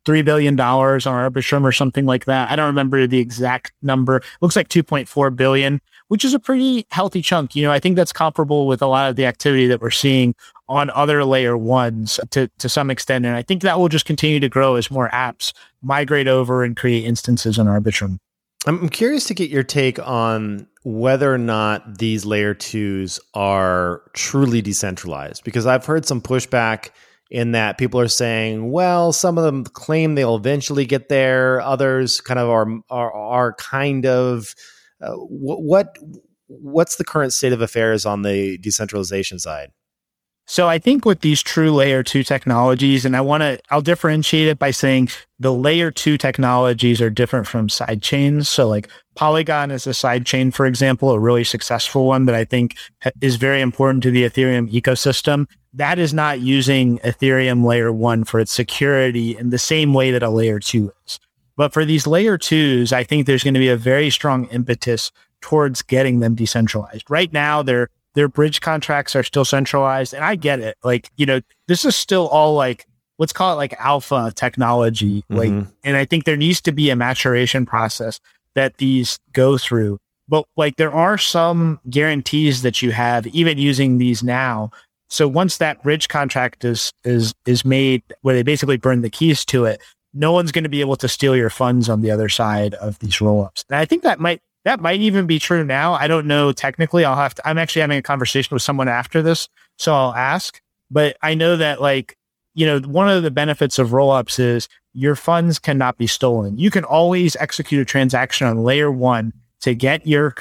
$3 billion on Arbitrum or something like that. I don't remember the exact number. looks like 2.4 billion, which is a pretty healthy chunk. You know, I think that's comparable with a lot of the activity that we're seeing on other layer ones to, to some extent. And I think that will just continue to grow as more apps migrate over and create instances on Arbitrum. I'm curious to get your take on whether or not these layer twos are truly decentralized, because I've heard some pushback in that people are saying, well, some of them claim they'll eventually get there. Others kind of are, are, are kind of, uh, what, what's the current state of affairs on the decentralization side? So I think with these true layer two technologies, and I want to, I'll differentiate it by saying the layer two technologies are different from side chains. So like Polygon is a side chain, for example, a really successful one that I think is very important to the Ethereum ecosystem. That is not using Ethereum layer one for its security in the same way that a layer two is. But for these layer twos, I think there's going to be a very strong impetus towards getting them decentralized. Right now, they're their bridge contracts are still centralized. And I get it. Like, you know, this is still all like, let's call it like alpha technology. Like, mm-hmm. and I think there needs to be a maturation process that these go through. But like, there are some guarantees that you have even using these now. So once that bridge contract is, is, is made where they basically burn the keys to it, no one's going to be able to steal your funds on the other side of these rollups. And I think that might that might even be true now. I don't know technically. I'll have to, I'm actually having a conversation with someone after this. So I'll ask. But I know that like, you know, one of the benefits of rollups is your funds cannot be stolen. You can always execute a transaction on layer one to get your,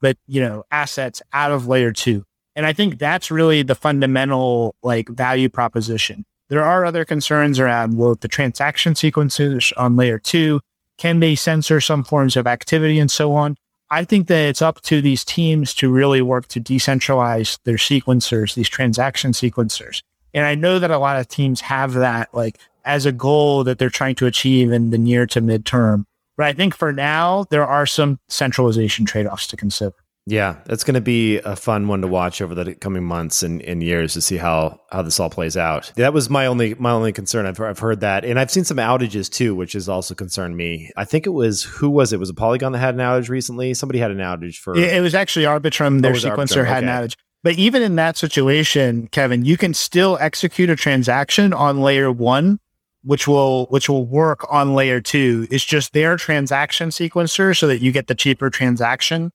but you know, assets out of layer two. And I think that's really the fundamental like value proposition. There are other concerns around, well, the transaction sequencers on layer two, can they censor some forms of activity and so on? I think that it's up to these teams to really work to decentralize their sequencers, these transaction sequencers. And I know that a lot of teams have that like as a goal that they're trying to achieve in the near to midterm. But I think for now, there are some centralization trade offs to consider. Yeah, it's going to be a fun one to watch over the coming months and, and, years to see how how this all plays out. That was my only my only concern. I've I've heard that, and I've seen some outages too, which has also concerned me. I think it was who was it? Was a Polygon that had an outage recently? Somebody had an outage for. It, it was actually Arbitrum. Their oh, sequencer Arbitrum. had okay. an outage. But even in that situation, Kevin, you can still execute a transaction on layer one which will which will work on layer two. It's just their transaction sequencer so that you get the cheaper transaction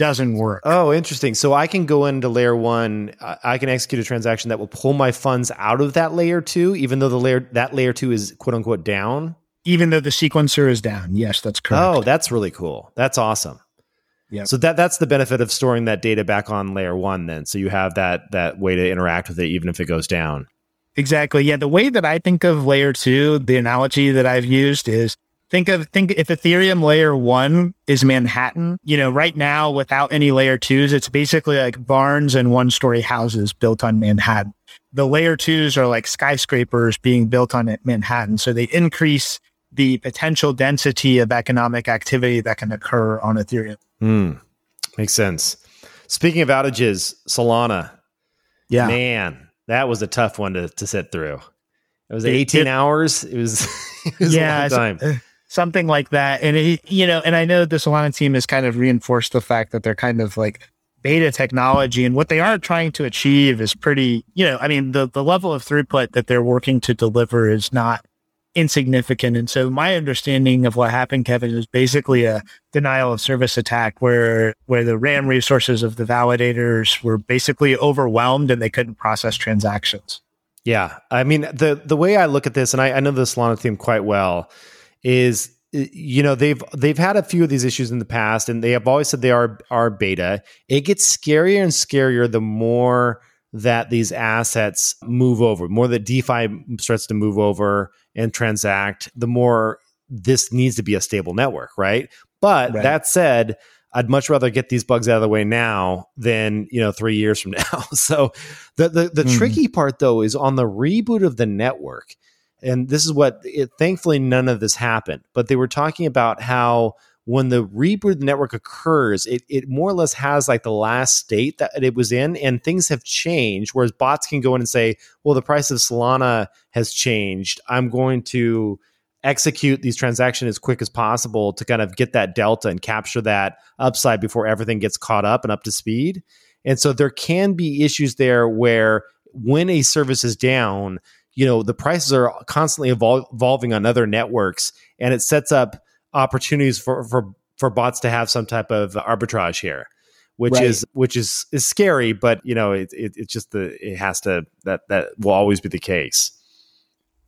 doesn't work. Oh, interesting. So I can go into layer one. I can execute a transaction that will pull my funds out of that layer two, even though the layer that layer two is quote unquote down. Even though the sequencer is down. Yes, that's correct. Oh, that's really cool. That's awesome. Yeah. So that that's the benefit of storing that data back on layer one. Then, so you have that that way to interact with it, even if it goes down. Exactly. Yeah. The way that I think of layer two, the analogy that I've used is think of think if Ethereum layer one is Manhattan, you know, right now without any layer twos, it's basically like barns and one story houses built on Manhattan. The layer twos are like skyscrapers being built on Manhattan. So they increase the potential density of economic activity that can occur on Ethereum. Mm, makes sense. Speaking of outages, Solana. Yeah. Man, that was a tough one to, to sit through. It was 18 it, hours. It was, it was yeah, time. Something like that. And it, you know, and I know the Solana team has kind of reinforced the fact that they're kind of like beta technology and what they are trying to achieve is pretty, you know, I mean, the, the level of throughput that they're working to deliver is not insignificant. And so my understanding of what happened, Kevin, is basically a denial of service attack where, where the RAM resources of the validators were basically overwhelmed and they couldn't process transactions. Yeah. I mean, the, the way I look at this, and I, I know the Solana team quite well, is you know they've they've had a few of these issues in the past and they have always said they are are beta it gets scarier and scarier the more that these assets move over more that defi starts to move over and transact the more this needs to be a stable network right but right. that said i'd much rather get these bugs out of the way now than you know three years from now so the the, the mm. tricky part though is on the reboot of the network and this is what it, thankfully none of this happened but they were talking about how when the reboot of the network occurs it, it more or less has like the last state that it was in and things have changed whereas bots can go in and say well the price of solana has changed. I'm going to execute these transactions as quick as possible to kind of get that delta and capture that upside before everything gets caught up and up to speed. And so there can be issues there where when a service is down you know the prices are constantly evol- evolving on other networks and it sets up opportunities for for for bots to have some type of arbitrage here which right. is which is is scary but you know it, it it's just the it has to that that will always be the case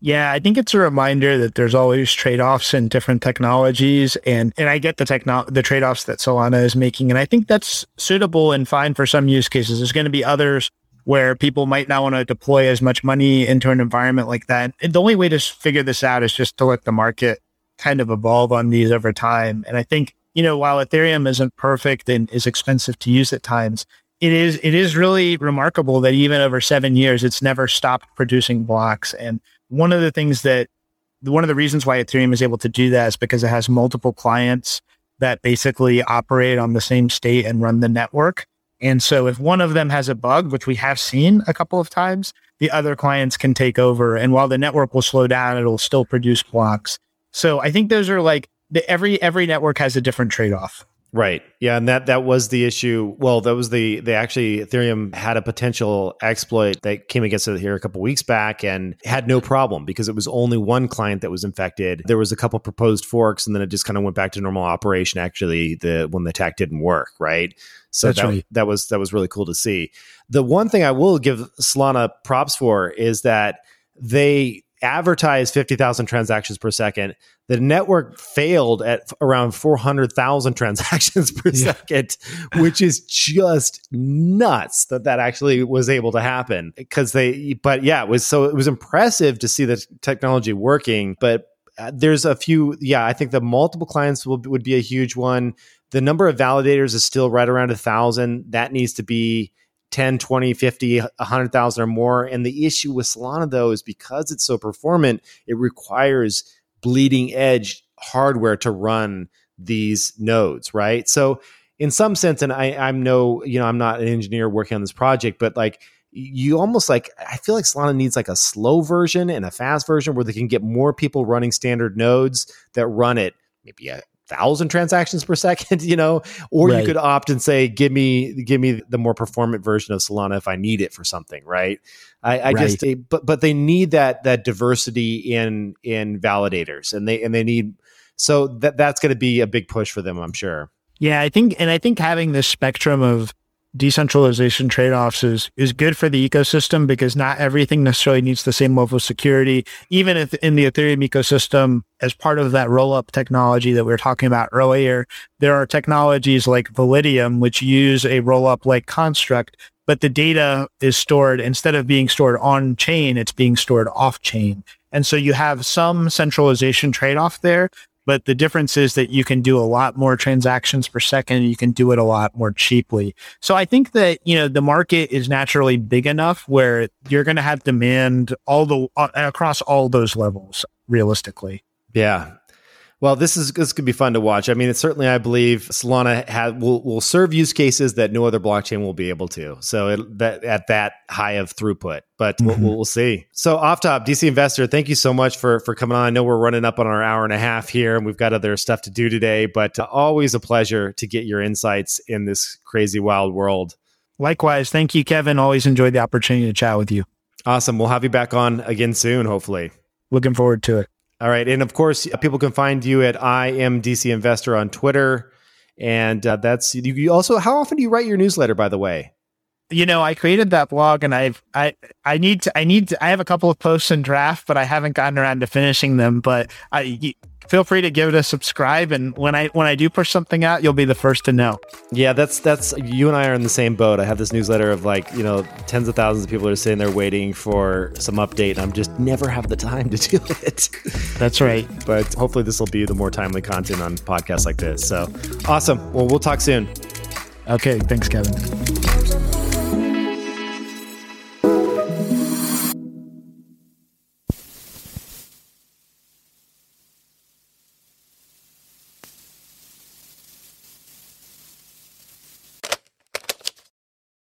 yeah, I think it's a reminder that there's always trade-offs in different technologies and and I get the techno the trade-offs that Solana is making and I think that's suitable and fine for some use cases. There's going to be others where people might not want to deploy as much money into an environment like that. And the only way to figure this out is just to let the market kind of evolve on these over time. And I think, you know, while Ethereum isn't perfect and is expensive to use at times, it is it is really remarkable that even over seven years, it's never stopped producing blocks. And one of the things that one of the reasons why Ethereum is able to do that is because it has multiple clients that basically operate on the same state and run the network. And so if one of them has a bug, which we have seen a couple of times, the other clients can take over. And while the network will slow down, it'll still produce blocks. So I think those are like the, every every network has a different trade off. Right. Yeah, and that that was the issue. Well, that was the they actually Ethereum had a potential exploit that came against it here a couple weeks back and had no problem because it was only one client that was infected. There was a couple proposed forks and then it just kind of went back to normal operation actually the when the attack didn't work, right? So That's that, right. that was that was really cool to see. The one thing I will give Solana props for is that they advertise 50,000 transactions per second. The network failed at around 400,000 transactions per yeah. second, which is just nuts that that actually was able to happen because they, but yeah, it was so, it was impressive to see the technology working, but uh, there's a few, yeah, I think the multiple clients will, would be a huge one. The number of validators is still right around a thousand. That needs to be 10, 20, 50, 100,000 or more. And the issue with Solana, though, is because it's so performant, it requires bleeding edge hardware to run these nodes, right? So, in some sense, and I, I'm no, you know, I'm not an engineer working on this project, but like, you almost like I feel like Solana needs like a slow version and a fast version where they can get more people running standard nodes that run it maybe a thousand transactions per second, you know, or right. you could opt and say, give me, give me the more performant version of Solana if I need it for something. Right. I, I right. just, but, but they need that, that diversity in, in validators and they, and they need, so that, that's going to be a big push for them, I'm sure. Yeah. I think, and I think having this spectrum of, decentralization trade-offs is is good for the ecosystem because not everything necessarily needs the same level of security. Even if in the Ethereum ecosystem, as part of that roll-up technology that we were talking about earlier, there are technologies like Validium which use a roll-up like construct, but the data is stored instead of being stored on chain, it's being stored off chain. And so you have some centralization trade-off there, but the difference is that you can do a lot more transactions per second. You can do it a lot more cheaply. So I think that, you know, the market is naturally big enough where you're going to have demand all the, uh, across all those levels realistically. Yeah. Well, this is this could be fun to watch. I mean, it's certainly I believe Solana has, will will serve use cases that no other blockchain will be able to. So it, that at that high of throughput, but mm-hmm. we'll, we'll, see. So off top, DC investor, thank you so much for for coming on. I know we're running up on our hour and a half here, and we've got other stuff to do today, but uh, always a pleasure to get your insights in this crazy wild world. Likewise, thank you, Kevin. Always enjoyed the opportunity to chat with you. Awesome. We'll have you back on again soon, hopefully. Looking forward to it. All right. And of course, people can find you at I am DC Investor on Twitter. And uh, that's you also, how often do you write your newsletter, by the way? You know, I created that blog and I've, I, I need to, I need to, I have a couple of posts in draft, but I haven't gotten around to finishing them. But I, feel free to give it a subscribe and when i when i do push something out you'll be the first to know. Yeah that's that's you and i are in the same boat. I have this newsletter of like you know tens of thousands of people are sitting there waiting for some update and i'm just never have the time to do it. That's right. But hopefully this will be the more timely content on podcasts like this. So awesome. Well we'll talk soon. Okay thanks kevin